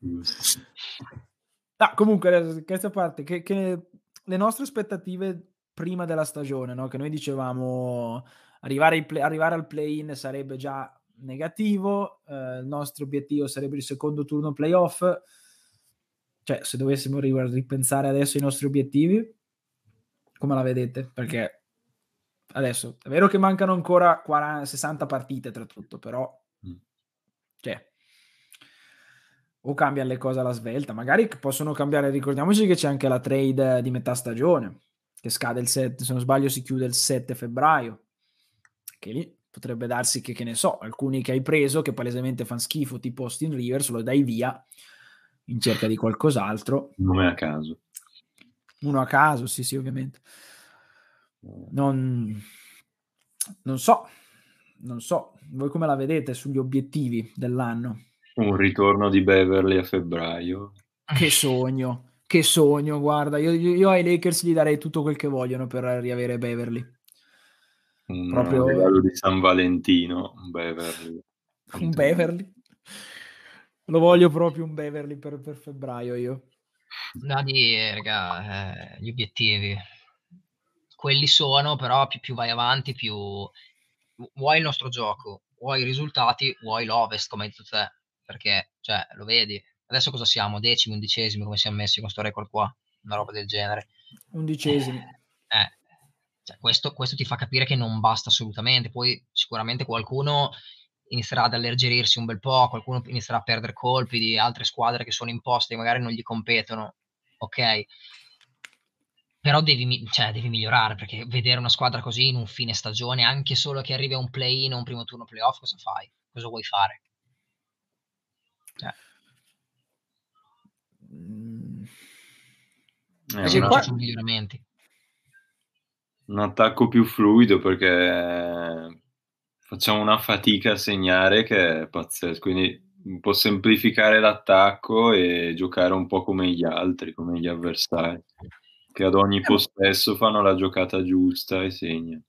no, comunque, questa parte, che, che, le nostre aspettative prima della stagione, no? che noi dicevamo arrivare, play, arrivare al play-in sarebbe già negativo, eh, il nostro obiettivo sarebbe il secondo turno playoff, cioè se dovessimo ripensare adesso ai nostri obiettivi, come la vedete? Perché adesso è vero che mancano ancora 40, 60 partite tra tutto, però mm. cioè, o cambiano le cose alla svelta, magari possono cambiare, ricordiamoci che c'è anche la trade di metà stagione, che scade il 7, se non sbaglio si chiude il 7 febbraio, che lì potrebbe darsi che, che ne so, alcuni che hai preso che palesemente fanno schifo, tipo Austin Rivers, lo dai via in cerca di qualcos'altro. Nome a caso. Uno a caso, sì, sì, ovviamente. Non, non so, non so, voi come la vedete sugli obiettivi dell'anno? Un ritorno di Beverly a febbraio. Che sogno, che sogno, guarda, io, io, ai Lakers gli darei tutto quel che vogliono per riavere Beverly. Un Proprio... regalo di San Valentino, un Beverly. Un Beverly? Lo voglio proprio un Beverly per, per febbraio io. No, di, raga, eh, gli obiettivi. Quelli sono, però più, più vai avanti, più vuoi il nostro gioco, vuoi i risultati, vuoi l'Ovest, come hai detto te perché cioè, lo vedi. Adesso cosa siamo? Decimi, undicesimi, come siamo messi con questo record qua? Una roba del genere. Undicesimi. Eh, eh, cioè, questo, questo ti fa capire che non basta assolutamente. Poi sicuramente qualcuno inizierà ad alleggerirsi un bel po', qualcuno inizierà a perdere colpi di altre squadre che sono imposte e magari non gli competono. Ok, però devi, cioè, devi, migliorare perché vedere una squadra così in un fine stagione, anche solo che arrivi a un play-in o un primo turno playoff, cosa fai? Cosa vuoi fare? Cioè. Mm. Eh, qua... miglioramenti. Un attacco più fluido perché facciamo una fatica a segnare che è pazzesco, quindi un po' semplificare l'attacco e giocare un po' come gli altri, come gli avversari, che ad ogni possesso fanno la giocata giusta e segnano.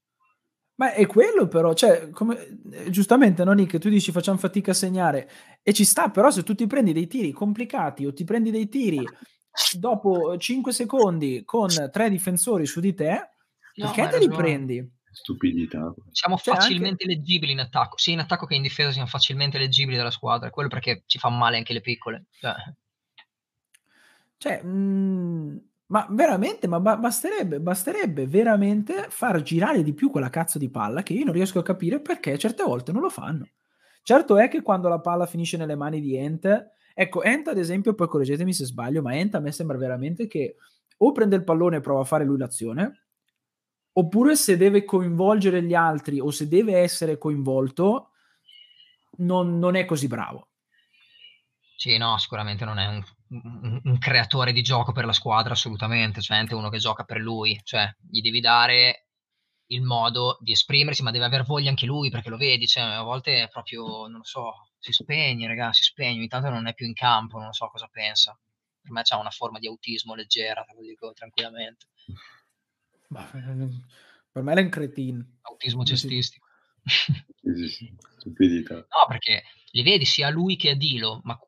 Ma è quello però, cioè, come, eh, giustamente, no, Nick, tu dici facciamo fatica a segnare e ci sta, però se tu ti prendi dei tiri complicati o ti prendi dei tiri dopo 5 secondi con tre difensori su di te, no, perché te li prendi? Stupidità. Siamo cioè, facilmente anche... leggibili in attacco, sia in attacco che in difesa siamo facilmente leggibili dalla squadra, quello perché ci fa male anche le piccole. Cioè, cioè mh, mm, ma veramente, ma basterebbe, basterebbe veramente far girare di più quella cazzo di palla che io non riesco a capire perché certe volte non lo fanno. Certo è che quando la palla finisce nelle mani di Ent, ecco, Ent ad esempio, poi correggetemi se sbaglio, ma Ent a me sembra veramente che o prende il pallone e prova a fare lui l'azione, oppure se deve coinvolgere gli altri o se deve essere coinvolto, non, non è così bravo. Sì, no, sicuramente non è un, un, un, creatore di gioco per la squadra, assolutamente, cioè è uno che gioca per lui, cioè gli devi dare il modo di esprimersi, ma deve aver voglia anche lui, perché lo vedi, cioè a volte è proprio, non lo so, si spegne, ragazzi, si spegne, ogni tanto non è più in campo, non so cosa pensa. Per me c'ha una forma di autismo leggera, te lo dico tranquillamente. Bah, per me è un cretino. Autismo cestistico. Sì. No, perché li vedi sia lui che a Dilo, ma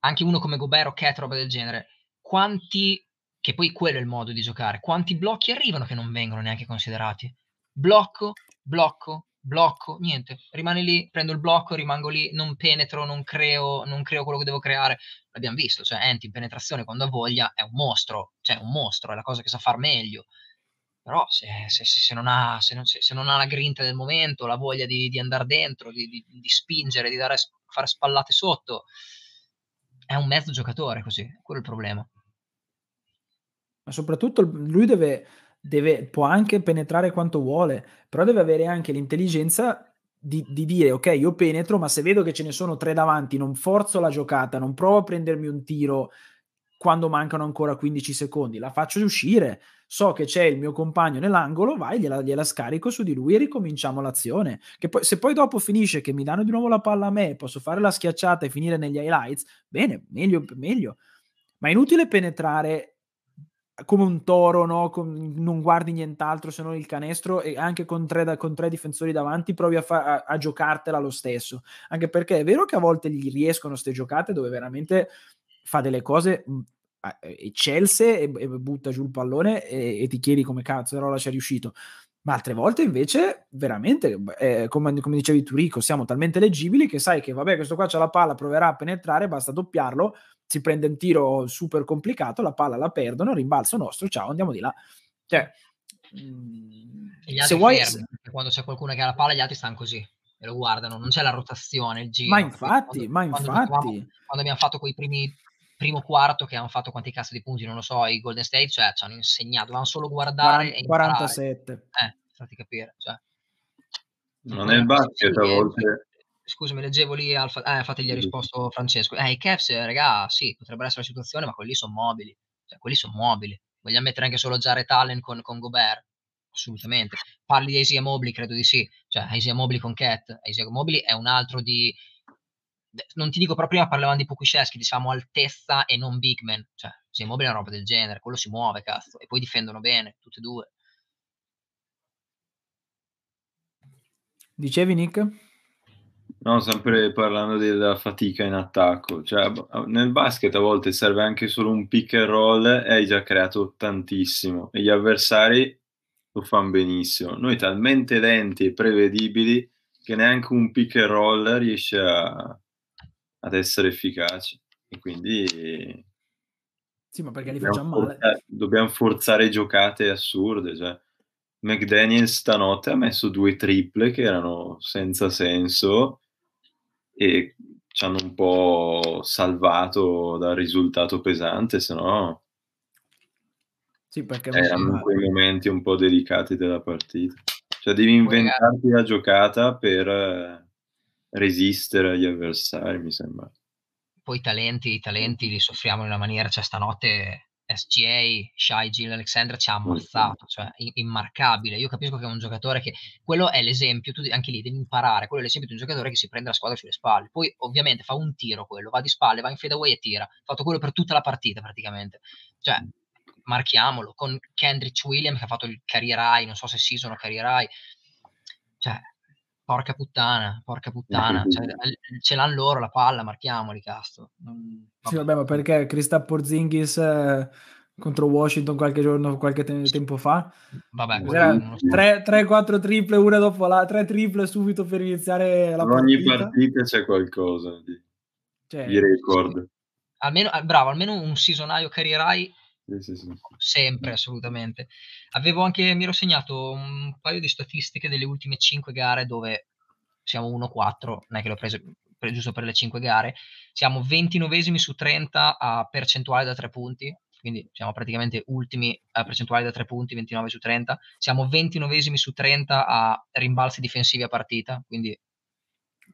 anche uno come Gobert o Cat, roba del genere, quanti, che poi quello è il modo di giocare, quanti blocchi arrivano che non vengono neanche considerati? Blocco, blocco, blocco, niente, rimane lì, prendo il blocco, rimango lì, non penetro, non creo, non creo quello che devo creare. L'abbiamo visto, cioè Enti in penetrazione quando ha voglia è un mostro, cioè un mostro, è la cosa che sa far meglio. Però se, se, se, non, ha, non, se non, ha, la grinta del momento, la voglia di, di andare dentro, di, di, di, spingere, di dare, fare spallate sotto, è un mezzo giocatore così, quello è il problema. Ma soprattutto lui deve, deve, può anche penetrare quanto vuole, però deve avere anche l'intelligenza di, di, dire ok, io penetro, ma se vedo che ce ne sono tre davanti, non forzo la giocata, non provo a prendermi un tiro quando mancano ancora 15 secondi, la faccio uscire. So che c'è il mio compagno nell'angolo, vai, gliela, gliela scarico su di lui e ricominciamo l'azione. Che poi, se poi dopo finisce che mi danno di nuovo la palla a me, posso fare la schiacciata e finire negli highlights, bene, meglio, meglio. Ma è inutile penetrare come un toro, no? Con, non guardi nient'altro se non il canestro e anche con tre, con tre difensori davanti provi a, fa, a, a, giocartela lo stesso. Anche perché è vero che a volte gli riescono queste giocate dove veramente fa delle cose eccelse e, e, butta giù il pallone e, e ti chiedi come cazzo Rolla ci è riuscito. Ma altre volte invece, veramente, eh, come, come, dicevi tu Rico, siamo talmente leggibili che sai che vabbè, questo qua c'ha la palla, proverà a penetrare, basta doppiarlo, si prende un tiro super complicato, la palla la perdono, rimbalzo nostro, ciao, andiamo di là. Cioè, mh, se vuoi... Fermi, quando c'è qualcuno che ha la palla, gli altri stanno così e lo guardano, non c'è la rotazione, il giro. Ma infatti, quando, ma infatti. Quando, quando abbiamo fatto quei primi primo quarto che hanno fatto quanti cazzo di punti, non lo so, i Golden State, cioè ci hanno insegnato, dovevano solo guardare 40, e 47. Eh, fatti capire, cioè. Non è il basket a volte. Scusami, leggevo lì, Alfa, eh, infatti gli ha risposto Francesco. Eh, i Cavs, raga, sì, potrebbe essere la situazione, ma quelli sono mobili. Cioè, quelli sono mobili. Vogliamo mettere anche solo Jared Allen con, con Gobert? Assolutamente. Parli di Asia Mobley, credo di sì. Cioè, Asia Mobley con Cat. Asia Mobley è un altro di non ti dico però prima parlavamo di Pukusheschi, diciamo altezza e non big man, cioè se immobile è una roba del genere, quello si muove, cazzo, e poi difendono bene, tutti e due. Dicevi Nick? No, sempre parlando della fatica in attacco, cioè nel basket a volte serve anche solo un pick and roll e hai già creato tantissimo e gli avversari lo fanno benissimo. Noi talmente lenti e prevedibili che neanche un pick and roll riesce a, ad essere efficaci. E quindi sì, ma perché li facciamo male. Forzare, dobbiamo forzare giocate assurde. Cioè. McDaniel stanotte ha messo due triple che erano senza senso e ci hanno un po' salvato dal risultato pesante, se no sì, perché erano quei momenti un po' delicati della partita. Cioè devi inventarti la giocata per resistere agli avversari, mi sembra. Poi i talenti, i talenti li soffriamo in una maniera, cioè stanotte SGA, Shai, Gil Alexandra ci ha ammazzato, cioè immarcabile. Io capisco che è un giocatore che quello è l'esempio, tu anche lì devi imparare, quello è l'esempio di un giocatore che si prende la squadra sulle spalle. Poi ovviamente fa un tiro quello, va di spalle, va in fadeaway e tira. Ha fatto quello per tutta la partita praticamente. Cioè, marchiamolo con Kendrick Williams che ha fatto il career high, non so se season o career high. Cioè, Porca puttana, porca puttana, cioè, ce l'hanno loro la palla, marchiamoli, cazzo. Non... Sì, vabbè, ma perché Krista Porzingis eh, contro Washington qualche giorno, qualche te- tempo fa? Vabbè, 3-4 triple, una dopo la 3 triple subito per iniziare la partita. Ogni partita c'è qualcosa di, cioè, di record. Almeno, bravo, almeno un seasonaio career high sì, sì. Sempre, assolutamente. Avevo anche, mi ero segnato un paio di statistiche delle ultime 5 gare dove siamo 1-4, non è che l'ho preso giusto per le 5 gare, siamo 29esimi su 30 a percentuale da 3 punti, quindi siamo praticamente ultimi a percentuali da 3 punti, 29 su 30. Siamo 29 su 30 a rimbalzi difensivi a partita, quindi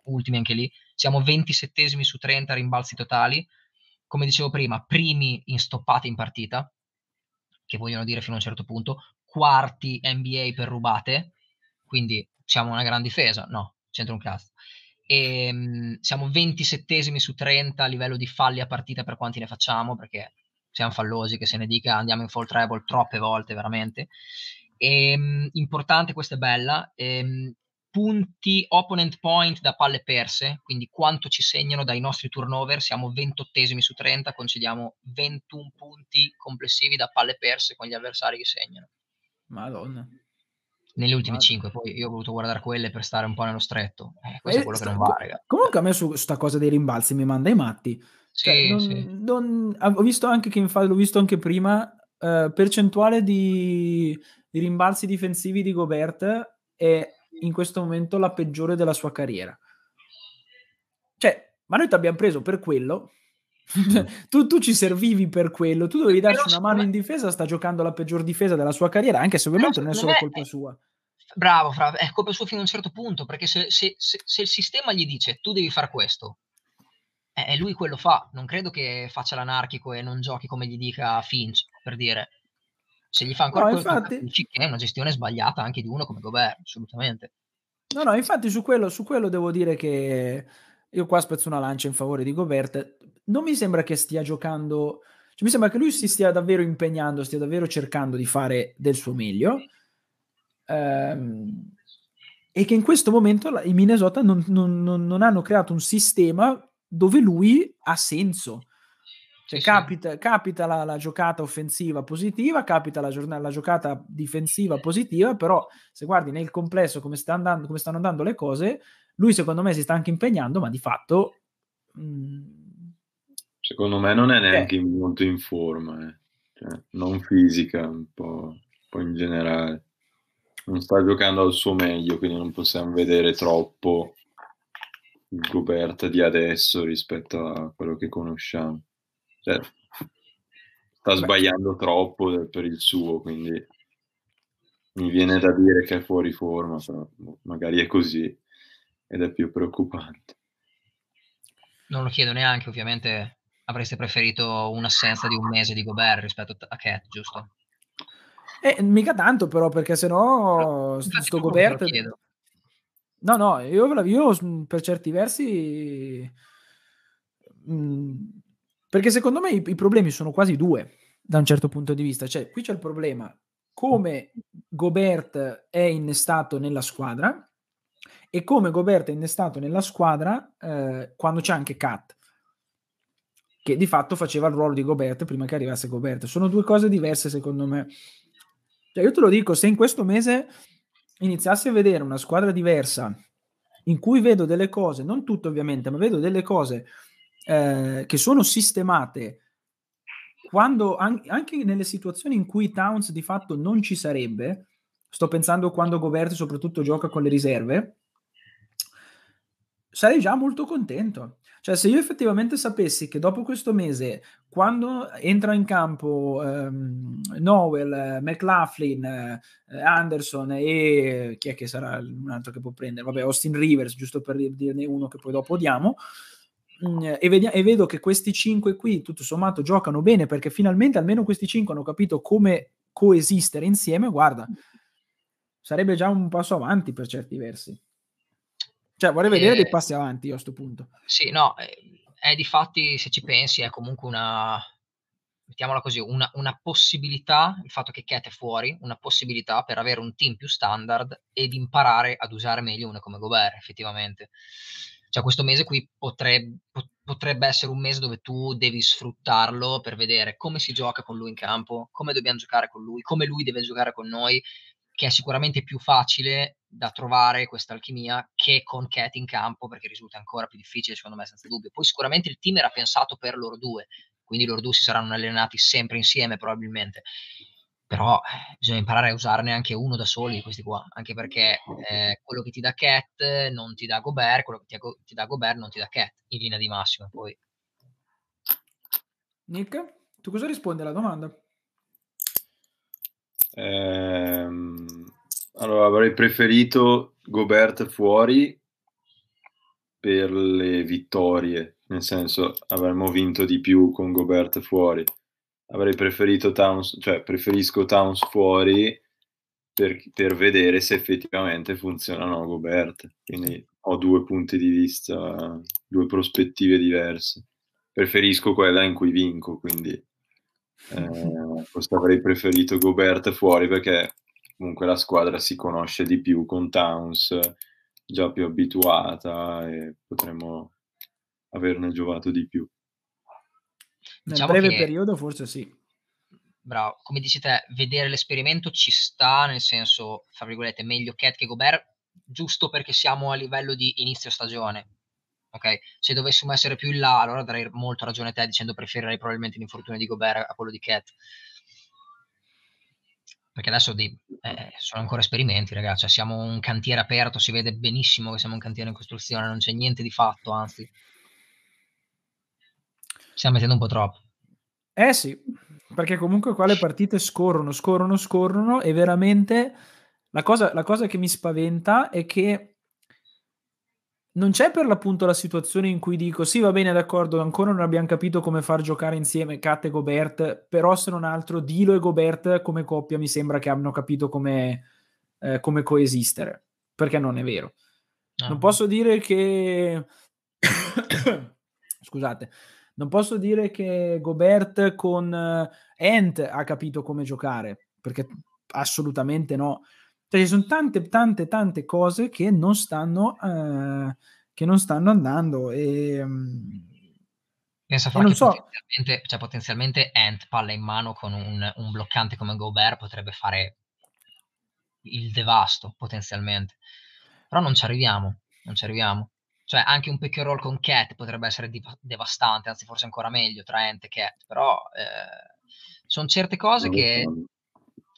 ultimi anche lì. Siamo 27 su 30 a rimbalzi totali. Come dicevo prima, primi in stoppate in partita, che vogliono dire fino a un certo punto, quarti NBA per rubate, quindi siamo una gran difesa. No, c'entra un cazzo. E, um, siamo 27 su 30 a livello di falli a partita per quanti ne facciamo, perché siamo fallosi, che se ne dica andiamo in fall treble troppe volte veramente. E, um, importante, questa è bella, um, punti opponent point da palle perse, quindi quanto ci segnano dai nostri turnover, siamo 28 su 30, concediamo 21 punti complessivi da palle perse con gli avversari che segnano. Madonna negli ultimi 5, poi io ho voluto guardare quelle per stare un po' nello stretto. Eh, questo eh, è quello sta, che non va, raga. Comunque a me su questa cosa dei rimbalzi mi manda i matti. Cioè, sì, non, sì. Non, ho visto anche che infatti l'ho visto anche prima, eh, percentuale di, di, rimbalzi difensivi di Gobert è in questo momento la peggiore della sua carriera. Cioè, ma noi ti abbiamo preso per quello. tu, tu, ci servivi per quello, tu dovevi darci una mano in difesa, sta giocando la peggior difesa della sua carriera, anche se ovviamente non è solo colpa sua. Bravo, Fra, è colpa sua fino a un certo punto, perché se, se, se, se il sistema gli dice tu devi fare questo, e lui quello fa. Non credo che faccia l'anarchico e non giochi come gli dica Finch, per dire. Se gli fa ancora no, infatti... dici che è una gestione sbagliata anche di uno come Gobert, assolutamente. No, no, infatti su quello, su quello devo dire che io qua spezzo una lancia in favore di Gobert. Non mi sembra che stia giocando, cioè, mi sembra che lui si stia davvero impegnando, stia davvero cercando di fare del suo meglio. Ehm, e che in questo momento i Minnesota non, non, non, non hanno creato un sistema dove lui ha senso. Cioè, sì, capita, sì. capita la, la, giocata offensiva positiva, capita la, giornata, la, giocata difensiva positiva, però se guardi nel complesso come, sta andando, come stanno andando le cose, lui secondo me si sta anche impegnando, ma di fatto... Mh, mm, secondo me non è neanche eh. molto in forma, eh. cioè, non fisica, un po', un po' in generale. Non sta giocando al suo meglio, quindi non possiamo vedere troppo il Gobert di adesso rispetto a quello che conosciamo. Cioè, sta sbagliando troppo per il suo, quindi mi viene da dire che è fuori forma, però magari è così ed è più preoccupante. Non lo chiedo neanche, ovviamente avreste preferito un'assenza di un mese di Gobert rispetto a Cat, giusto? Eh, mica tanto però, perché sennò sto Gobert... No, no, io, io per certi versi... Mh, mm, perché secondo me i, i, problemi sono quasi due da un certo punto di vista. Cioè, qui c'è il problema come Gobert è innestato nella squadra e come Gobert è innestato nella squadra eh, quando c'è anche Cat che di fatto faceva il ruolo di Gobert prima che arrivasse Gobert. Sono due cose diverse secondo me. Cioè, io te lo dico, se in questo mese iniziassi a vedere una squadra diversa in cui vedo delle cose, non tutte ovviamente, ma vedo delle cose eh, che sono sistemate quando an- anche nelle situazioni in cui Towns di fatto non ci sarebbe, sto pensando quando Gobert soprattutto gioca con le riserve, sarei già molto contento. Cioè, se io effettivamente sapessi che dopo questo mese, quando entra in campo um, Noel, McLaughlin, uh, Anderson e chi è che sarà un altro che può prendere? Vabbè, Austin Rivers, giusto per dirne uno che poi dopo diamo. Mm, e, vedi- e, vedo che questi cinque qui, tutto sommato, giocano bene perché finalmente almeno questi cinque hanno capito come coesistere insieme. Guarda, sarebbe già un passo avanti per certi versi. Cioè, vorrei vedere dei passi avanti io a questo punto. Sì, no, è, è di fatti, se ci pensi, è comunque una, mettiamola così, una, una, possibilità, il fatto che Cat è fuori, una possibilità per avere un team più standard ed imparare ad usare meglio uno come Gobert, effettivamente. Cioè, questo mese qui potrebbe, potrebbe essere un mese dove tu devi sfruttarlo per vedere come si gioca con lui in campo, come dobbiamo giocare con lui, come lui deve giocare con noi che è sicuramente più facile da trovare questa alchimia che con Cat in campo perché risulta ancora più difficile secondo me senza dubbio. Poi sicuramente il team era pensato per loro due, quindi loro due si saranno allenati sempre insieme probabilmente. Però eh, bisogna imparare a usarne anche uno da soli questi qua, anche perché eh, quello che ti dà Cat non ti dà Gobert, quello che ti, ti dà Gobert non ti dà Cat in linea di massimo. Poi. Nick, Tu cosa rispondi alla domanda? Ehm, allora, avrei preferito Gobert fuori per le vittorie, nel senso avremmo vinto di più con Gobert fuori. Avrei preferito Towns, cioè preferisco Towns fuori per, per vedere se effettivamente funzionano Gobert. Quindi ho due punti di vista, due prospettive diverse. Preferisco quella in cui vinco, quindi eh, forse avrei preferito Gobert fuori perché comunque la squadra si conosce di più con Towns, già più abituata e potremmo averne giovato di più. Nel diciamo breve che... periodo forse sì bravo, come dici te, vedere l'esperimento ci sta, nel senso, fra virgolette, meglio Cat che Gobert, giusto perché siamo a livello di inizio stagione. Ok? Se dovessimo essere più in là, allora darei molto ragione a te dicendo preferirei probabilmente l'infortunio di Gobert a quello di Cat. Perché adesso di, eh, sono ancora esperimenti, ragazzi. Cioè, siamo un cantiere aperto, si vede benissimo che siamo un cantiere in costruzione, non c'è niente di fatto, anzi. Stiamo mettendo un po' troppo. Eh sì, perché comunque qua le partite scorrono, scorrono, scorrono e veramente la cosa, la cosa che mi spaventa è che non c'è per l'appunto la situazione in cui dico sì va bene d'accordo ancora non abbiamo capito come far giocare insieme Kat e Gobert però se non altro Dilo e Gobert come coppia mi sembra che abbiano capito come, eh, come coesistere perché non è vero ah. non posso dire che scusate non posso dire che Gobert con Ant ha capito come giocare, perché assolutamente no. Cioè, ci sono tante, tante, tante cose che non stanno, uh, che non stanno andando. E, um, Pensa fra che so. potenzialmente, cioè, potenzialmente Ant palla in mano con un, un bloccante come Gobert potrebbe fare il devasto potenzialmente. Però non ci arriviamo, non ci arriviamo. Cioè, anche un pick and roll con Cat potrebbe essere div- devastante, anzi, forse ancora meglio tra Ant e Cat. Però eh, sono certe cose non che.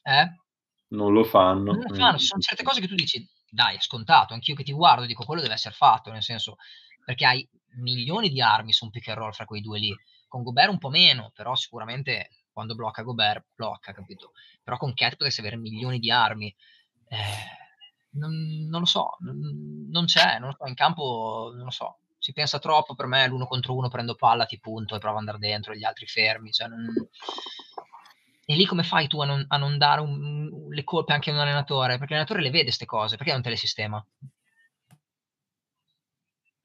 Eh? Non lo fanno. Non lo fanno. Ci sono certe cose che tu dici, dai, è scontato. Anch'io che ti guardo dico, quello deve essere fatto. Nel senso, perché hai milioni di armi su un pick and roll fra quei due lì. Con Gobert un po' meno, però sicuramente quando blocca Gobert, blocca, capito? Però con Cat potresti avere milioni di armi. Eh non, non lo so, non, non, c'è, non lo so, in campo non lo so, si pensa troppo, per me l'uno contro uno prendo palla, ti punto e provo ad andare dentro, gli altri fermi, cioè non... E lì come fai tu a non, a non dare un, le colpe anche a un allenatore? Perché l'allenatore le vede queste cose, perché non te le sistema?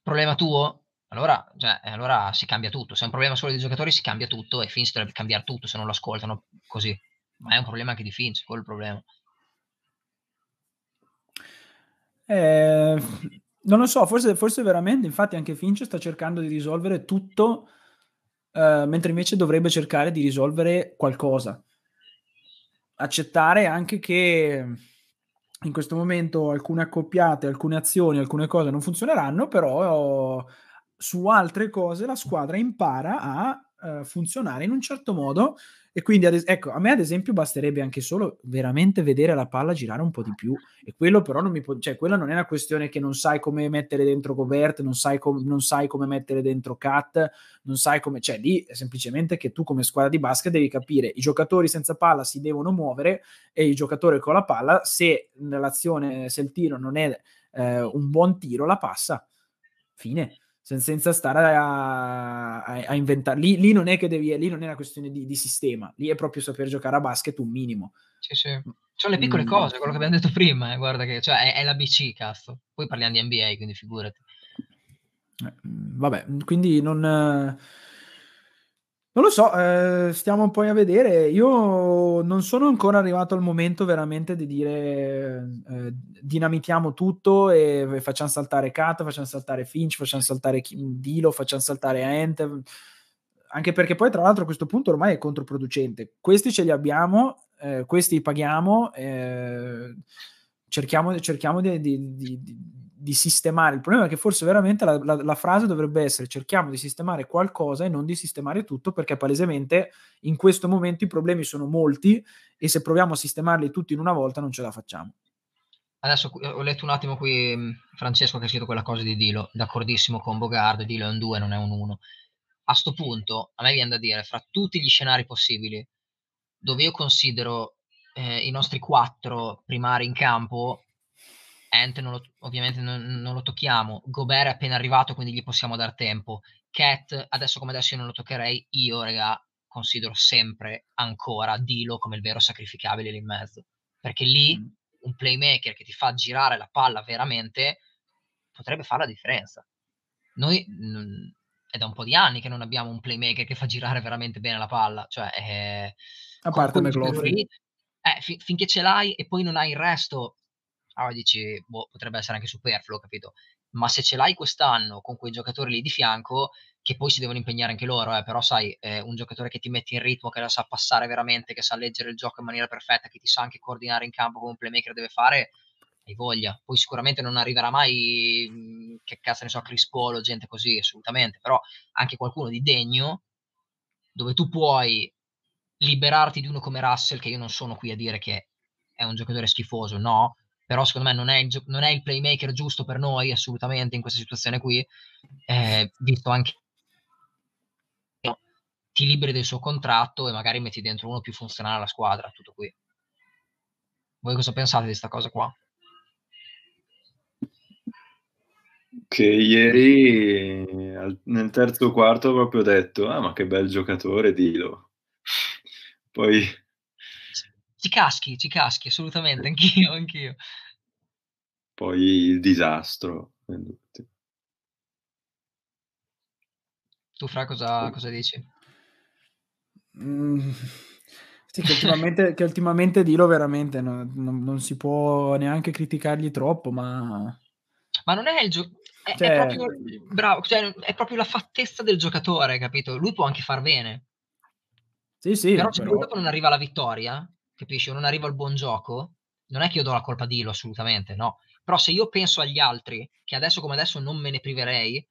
Problema tuo? Allora, cioè, allora si cambia tutto. Se è un problema solo dei giocatori si cambia tutto e Finch dovrebbe cambiare tutto se non lo ascoltano così. Ma è un problema anche di Finch, quello è il problema. Eh, non lo so, forse, forse, veramente, infatti anche Finch sta cercando di risolvere tutto, eh, mentre invece dovrebbe cercare di risolvere qualcosa. Accettare anche che in questo momento alcune accoppiate, alcune azioni, alcune cose non funzioneranno, però su altre cose la squadra impara a uh, funzionare in un certo modo e quindi, es- ecco, a me ad esempio basterebbe anche solo veramente vedere la palla girare un po' di più. E quello però non mi può, cioè, quella non è una questione che non sai come mettere dentro Gobert, non sai, com- non sai come mettere dentro Cat, non sai come, cioè lì è semplicemente che tu come squadra di basket devi capire i giocatori senza palla si devono muovere e i giocatori con la palla, se nell'azione, se il tiro non è eh, un buon tiro, la passa. Fine senza stare a, a, a inventare. Lì, lì, non è che devi, lì non è una questione di, di, sistema, lì è proprio saper giocare a basket un minimo. Sì, sì. Sono le piccole mm. cose, quello che abbiamo detto prima, eh, guarda che cioè, è, è la BC, cazzo. Poi parliamo di NBA, quindi figurati. Eh, vabbè, quindi non non lo so, eh, stiamo poi a vedere. Io non sono ancora arrivato al momento veramente di dire eh, dinamitiamo tutto e facciamo saltare Kat, facciamo saltare Finch, facciamo saltare Dilo, facciamo saltare Ant. Anche perché poi, tra l'altro, a questo punto ormai è controproducente. Questi ce li abbiamo, eh, questi paghiamo, eh, cerchiamo, cerchiamo di, di, di sistemare. Il problema è che forse veramente la, la, la, frase dovrebbe essere cerchiamo di sistemare qualcosa e non di sistemare tutto, perché palesemente in questo momento i problemi sono molti e se proviamo a sistemarli tutti in una volta non ce la facciamo. Adesso ho letto un attimo qui Francesco che ha scritto quella cosa di Dilo, d'accordissimo con Bogard, Dilo è un 2, non è un 1. a sto punto, a me viene da dire, fra tutti gli scenari possibili, dove io considero eh, i nostri quattro primari in campo, Ant non lo, ovviamente non, non, lo tocchiamo, Gobert è appena arrivato, quindi gli possiamo dar tempo. Cat, adesso come adesso io non lo toccherei, io, raga, considero sempre ancora Dilo come il vero sacrificabile lì in mezzo. Perché lì mm. un playmaker che ti fa girare la palla veramente potrebbe fare la differenza. Noi mh, è da un po' di anni che non abbiamo un playmaker che fa girare veramente bene la palla. Cioè, eh, a parte McLaughlin. Eh, fi- finché ce l'hai e poi non hai il resto, allora dici, boh, potrebbe essere anche superfluo, capito? Ma se ce l'hai quest'anno con quei giocatori lì di fianco, che poi si devono impegnare anche loro, eh, però sai, eh, un giocatore che ti mette in ritmo, che la sa passare veramente, che sa leggere il gioco in maniera perfetta, che ti sa anche coordinare in campo come un playmaker deve fare, hai voglia. Poi sicuramente non arriverà mai, mhmm, che cazzo ne so, Chris Paul o gente così, assolutamente, però anche qualcuno di degno, dove tu puoi liberarti di uno come Russell, che io non sono qui a dire che è un giocatore schifoso, no, però secondo me non è il, non è il playmaker giusto per noi, assolutamente, in questa situazione qui, eh, visto anche ti liberi del suo contratto e magari metti dentro uno più funzionale alla squadra, tutto qui. Voi cosa pensate di questa cosa qua? Che ieri nel terzo quarto ho proprio detto: "Ah, ma che bel giocatore Dilo". Poi Ci caschi, ci caschi, assolutamente, anch'io, anch'io. Poi il disastro, Tu Fra cosa cosa dici? Mhmm, sì, che ultimamente che ultimamente Dilo veramente no non non si può neanche criticargli troppo, ma Ma non è il gio è, cioè... è, proprio, bravo, cioè, è proprio la fattezza del giocatore, capito? Lui può anche far bene. Sì, sì. Però se però... dopo non arriva la vittoria, capisci? O non arriva il buon gioco, non è che io do la colpa a Dilo, assolutamente, no. Però se io penso agli altri, che adesso come adesso non me ne priverei,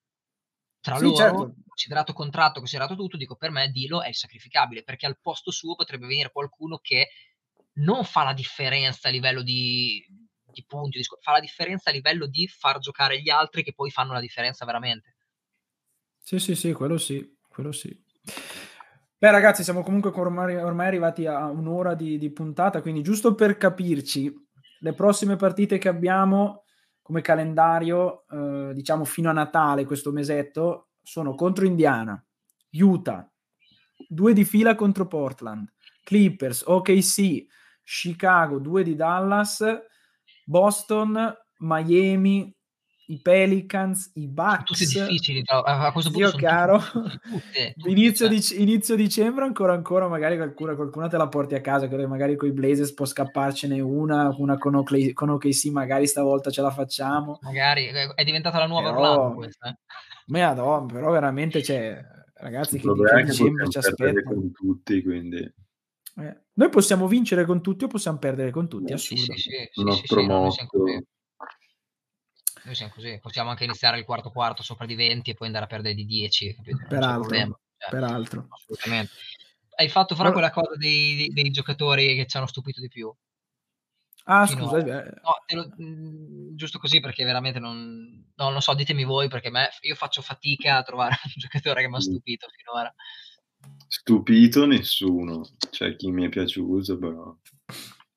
tra sì, loro, certo. considerato contratto, considerato tutto, dico per me Dilo è il sacrificabile, perché al posto suo potrebbe venire qualcuno che non fa la differenza a livello di, di punti, fa la differenza a livello di far giocare gli altri che poi fanno la differenza veramente. Sì, sì, sì, quello sì, quello sì. Beh ragazzi, siamo comunque ormai, ormai arrivati a un'ora di, di, puntata, quindi giusto per capirci, le prossime partite che abbiamo come calendario, eh, diciamo fino a Natale, questo mesetto, sono contro Indiana, Utah, due di fila contro Portland, Clippers, OKC, Chicago, due di Dallas, Boston, Miami, i Pelicans, i Bucks. Tutte difficili, a questo punto. Io caro, tutte, tutte, inizio, di, inizio, dicembre ancora ancora, magari qualcuna, qualcuna, te la porti a casa, che magari con i Blazers può scapparcene una, una con, OKC, con OKC magari stavolta ce la facciamo. Magari, è diventata la nuova però, Orlando questa. Eh. Madonna, però veramente c'è, ragazzi, che di dicembre ci aspettano. con tutti, quindi... Eh. Noi possiamo vincere con tutti o possiamo perdere con tutti, assurdo. Sì, sì, sì, il nostro motto. Noi siamo così, possiamo anche iniziare il quarto quarto sopra di 20 e poi andare a perdere di 10. Peraltro, cioè, peraltro. Assolutamente. Hai fatto fra quella cosa dei, dei, dei, giocatori che ci hanno stupito di più? Ah, Fino scusa. A... Eh. No, lo, mh, giusto così perché veramente non, no, non so, ditemi voi perché me, io faccio fatica a trovare un giocatore che mi ha stupito finora. Stupito nessuno, c'è chi mi è piaciuto però.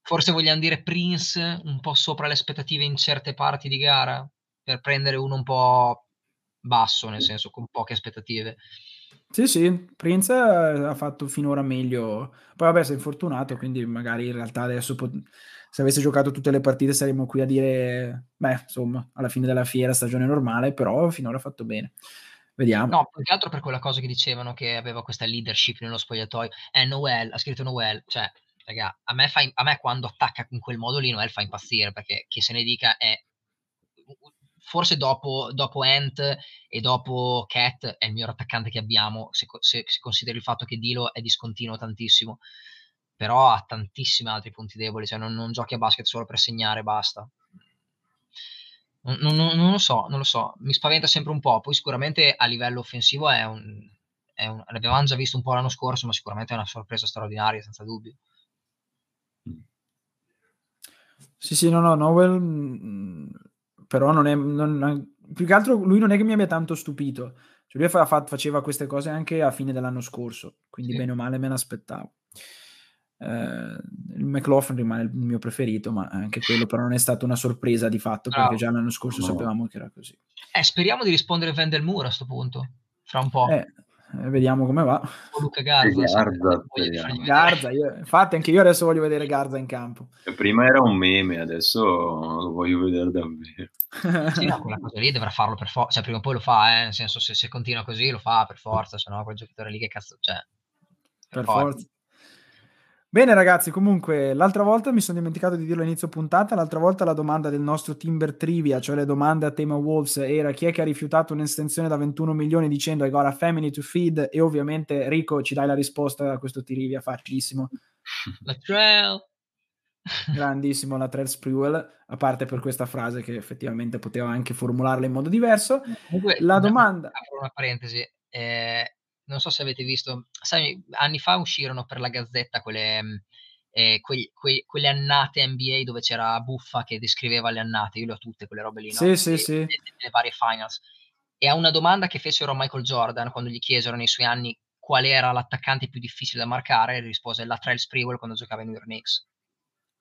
Forse vogliamo dire Prince un po' sopra le aspettative in certe parti di gara, per prendere uno un po' basso, nel senso con poche aspettative. Sì, sì, Prince ha fatto finora meglio. Poi vabbè, si è infortunato, quindi magari in realtà adesso pot- se avesse giocato tutte le partite saremmo qui a dire, beh, insomma, alla fine della fiera stagione normale, però finora ha fatto bene. Vediamo. No, più che altro per quella cosa che dicevano che aveva questa leadership nello spogliatoio. Eh, Noel, ha scritto Noel, cioè, raga, a me, fa, a me quando attacca in quel modo lì Noel fa impazzire, perché chi se ne dica è forse dopo, dopo Ant e dopo Cat è il miglior attaccante che abbiamo, se, se, se consideri il fatto che Dilo è discontinuo tantissimo, però ha tantissimi altri punti deboli, cioè non, non giochi a basket solo per segnare, basta. Non, non, non, lo so, non lo so, mi spaventa sempre un po'. Poi sicuramente a livello offensivo è un, è un, l'abbiamo già visto un po' l'anno scorso, ma sicuramente è una sorpresa straordinaria, senza dubbio. Sì, sì, no, no, Nowell, mm, però non è, non, più che altro lui non è che mi abbia tanto stupito. Cioè lui fa, fa, faceva queste cose anche a fine dell'anno scorso, quindi sì. bene o male me l'aspettavo. Eh, il McLaughlin rimane il mio preferito, ma anche quello però non è stata una sorpresa di fatto, Bravo. perché già l'anno scorso no. sapevamo che era così. Eh, speriamo di rispondere Vendelmure a questo punto, fra un po'. Eh, eh, vediamo come va. Luca Garza. Garza, Garza io, infatti anche io adesso voglio vedere Garza in campo. Prima era un meme, adesso lo voglio vedere davvero. sì, no, quella cosa lì dovrà farlo per forza, cioè prima o poi lo fa, eh? nel senso se, se, continua così lo fa per forza, se no quel giocatore lì che cazzo c'è. Cioè, per, per forza. Bene ragazzi, comunque l'altra volta mi sono dimenticato di dirlo all'inizio puntata, l'altra volta la domanda del nostro Timber Trivia, cioè le domande a tema Wolves, era chi è che ha rifiutato un'estensione da 21 milioni dicendo I got a family to feed e ovviamente Rico ci dai la risposta a questo trivia facilissimo. La trail. Grandissimo la Trail Sprewell, a parte per questa frase che effettivamente poteva anche formularla in modo diverso. Comunque, la domanda... Apro una parentesi. Eh, non so se avete visto, sai, anni fa uscirono per la Gazzetta quelle, mm, eh, quei, quei, quelle annate NBA dove c'era Buffa che descriveva le annate, io le ho tutte quelle robe lì, no? Sì, sì, sì. Le, varie finals. E a una domanda che fecero a Michael Jordan quando gli chiesero nei suoi anni qual era l'attaccante più difficile da marcare, rispose la Trail Sprewell quando giocava in New York Knicks.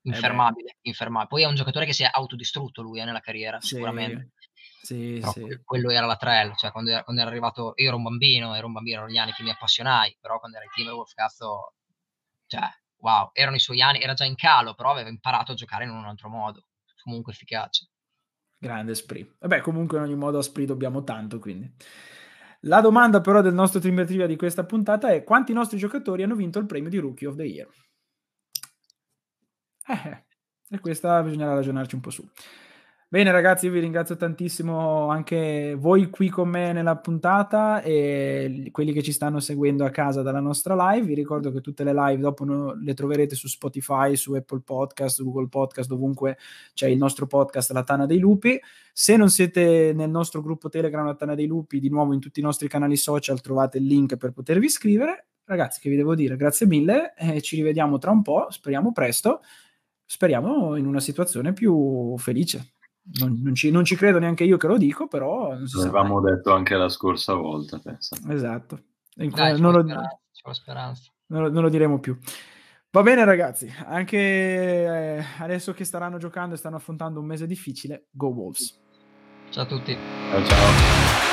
Eh infermabile, eh infermabile. Poi è un giocatore che si è autodistrutto lui eh, nella carriera, sì. sicuramente. Sì, sì. quello era la trail, cioè quando era, quando era, arrivato, io ero un bambino, ero un bambino, erano gli anni che mi appassionai, però quando era il Timberwolves, cazzo, cioè, wow, erano i suoi anni, era già in calo, però aveva imparato a giocare in un altro modo, comunque efficace. Grande Spree. Vabbè, comunque in ogni modo a Spree dobbiamo tanto, quindi. La domanda però del nostro Timber Trivia di questa puntata è quanti nostri giocatori hanno vinto il premio di Rookie of the Year? Eh, e questa bisognerà ragionarci un po' su. Bene ragazzi, io vi ringrazio tantissimo anche voi qui con me nella puntata e quelli che ci stanno seguendo a casa dalla nostra live. Vi ricordo che tutte le live dopo le troverete su Spotify, su Apple Podcast, su Google Podcast, dovunque c'è il nostro podcast La Tana dei Lupi. Se non siete nel nostro gruppo Telegram La Tana dei Lupi, di nuovo in tutti i nostri canali social trovate il link per potervi iscrivere. Ragazzi, che vi devo dire? Grazie mille e ci rivediamo tra un po', speriamo presto. Speriamo in una situazione più felice. Non, non, ci, non, ci, credo neanche io che lo dico, però... L'avevamo detto anche la scorsa volta, penso. Esatto. Dai, non, lo, non, lo, non, lo, diremo più. Va bene ragazzi, anche eh, adesso che staranno giocando e stanno affrontando un mese difficile, go Wolves. Ciao a tutti. Ciao ciao.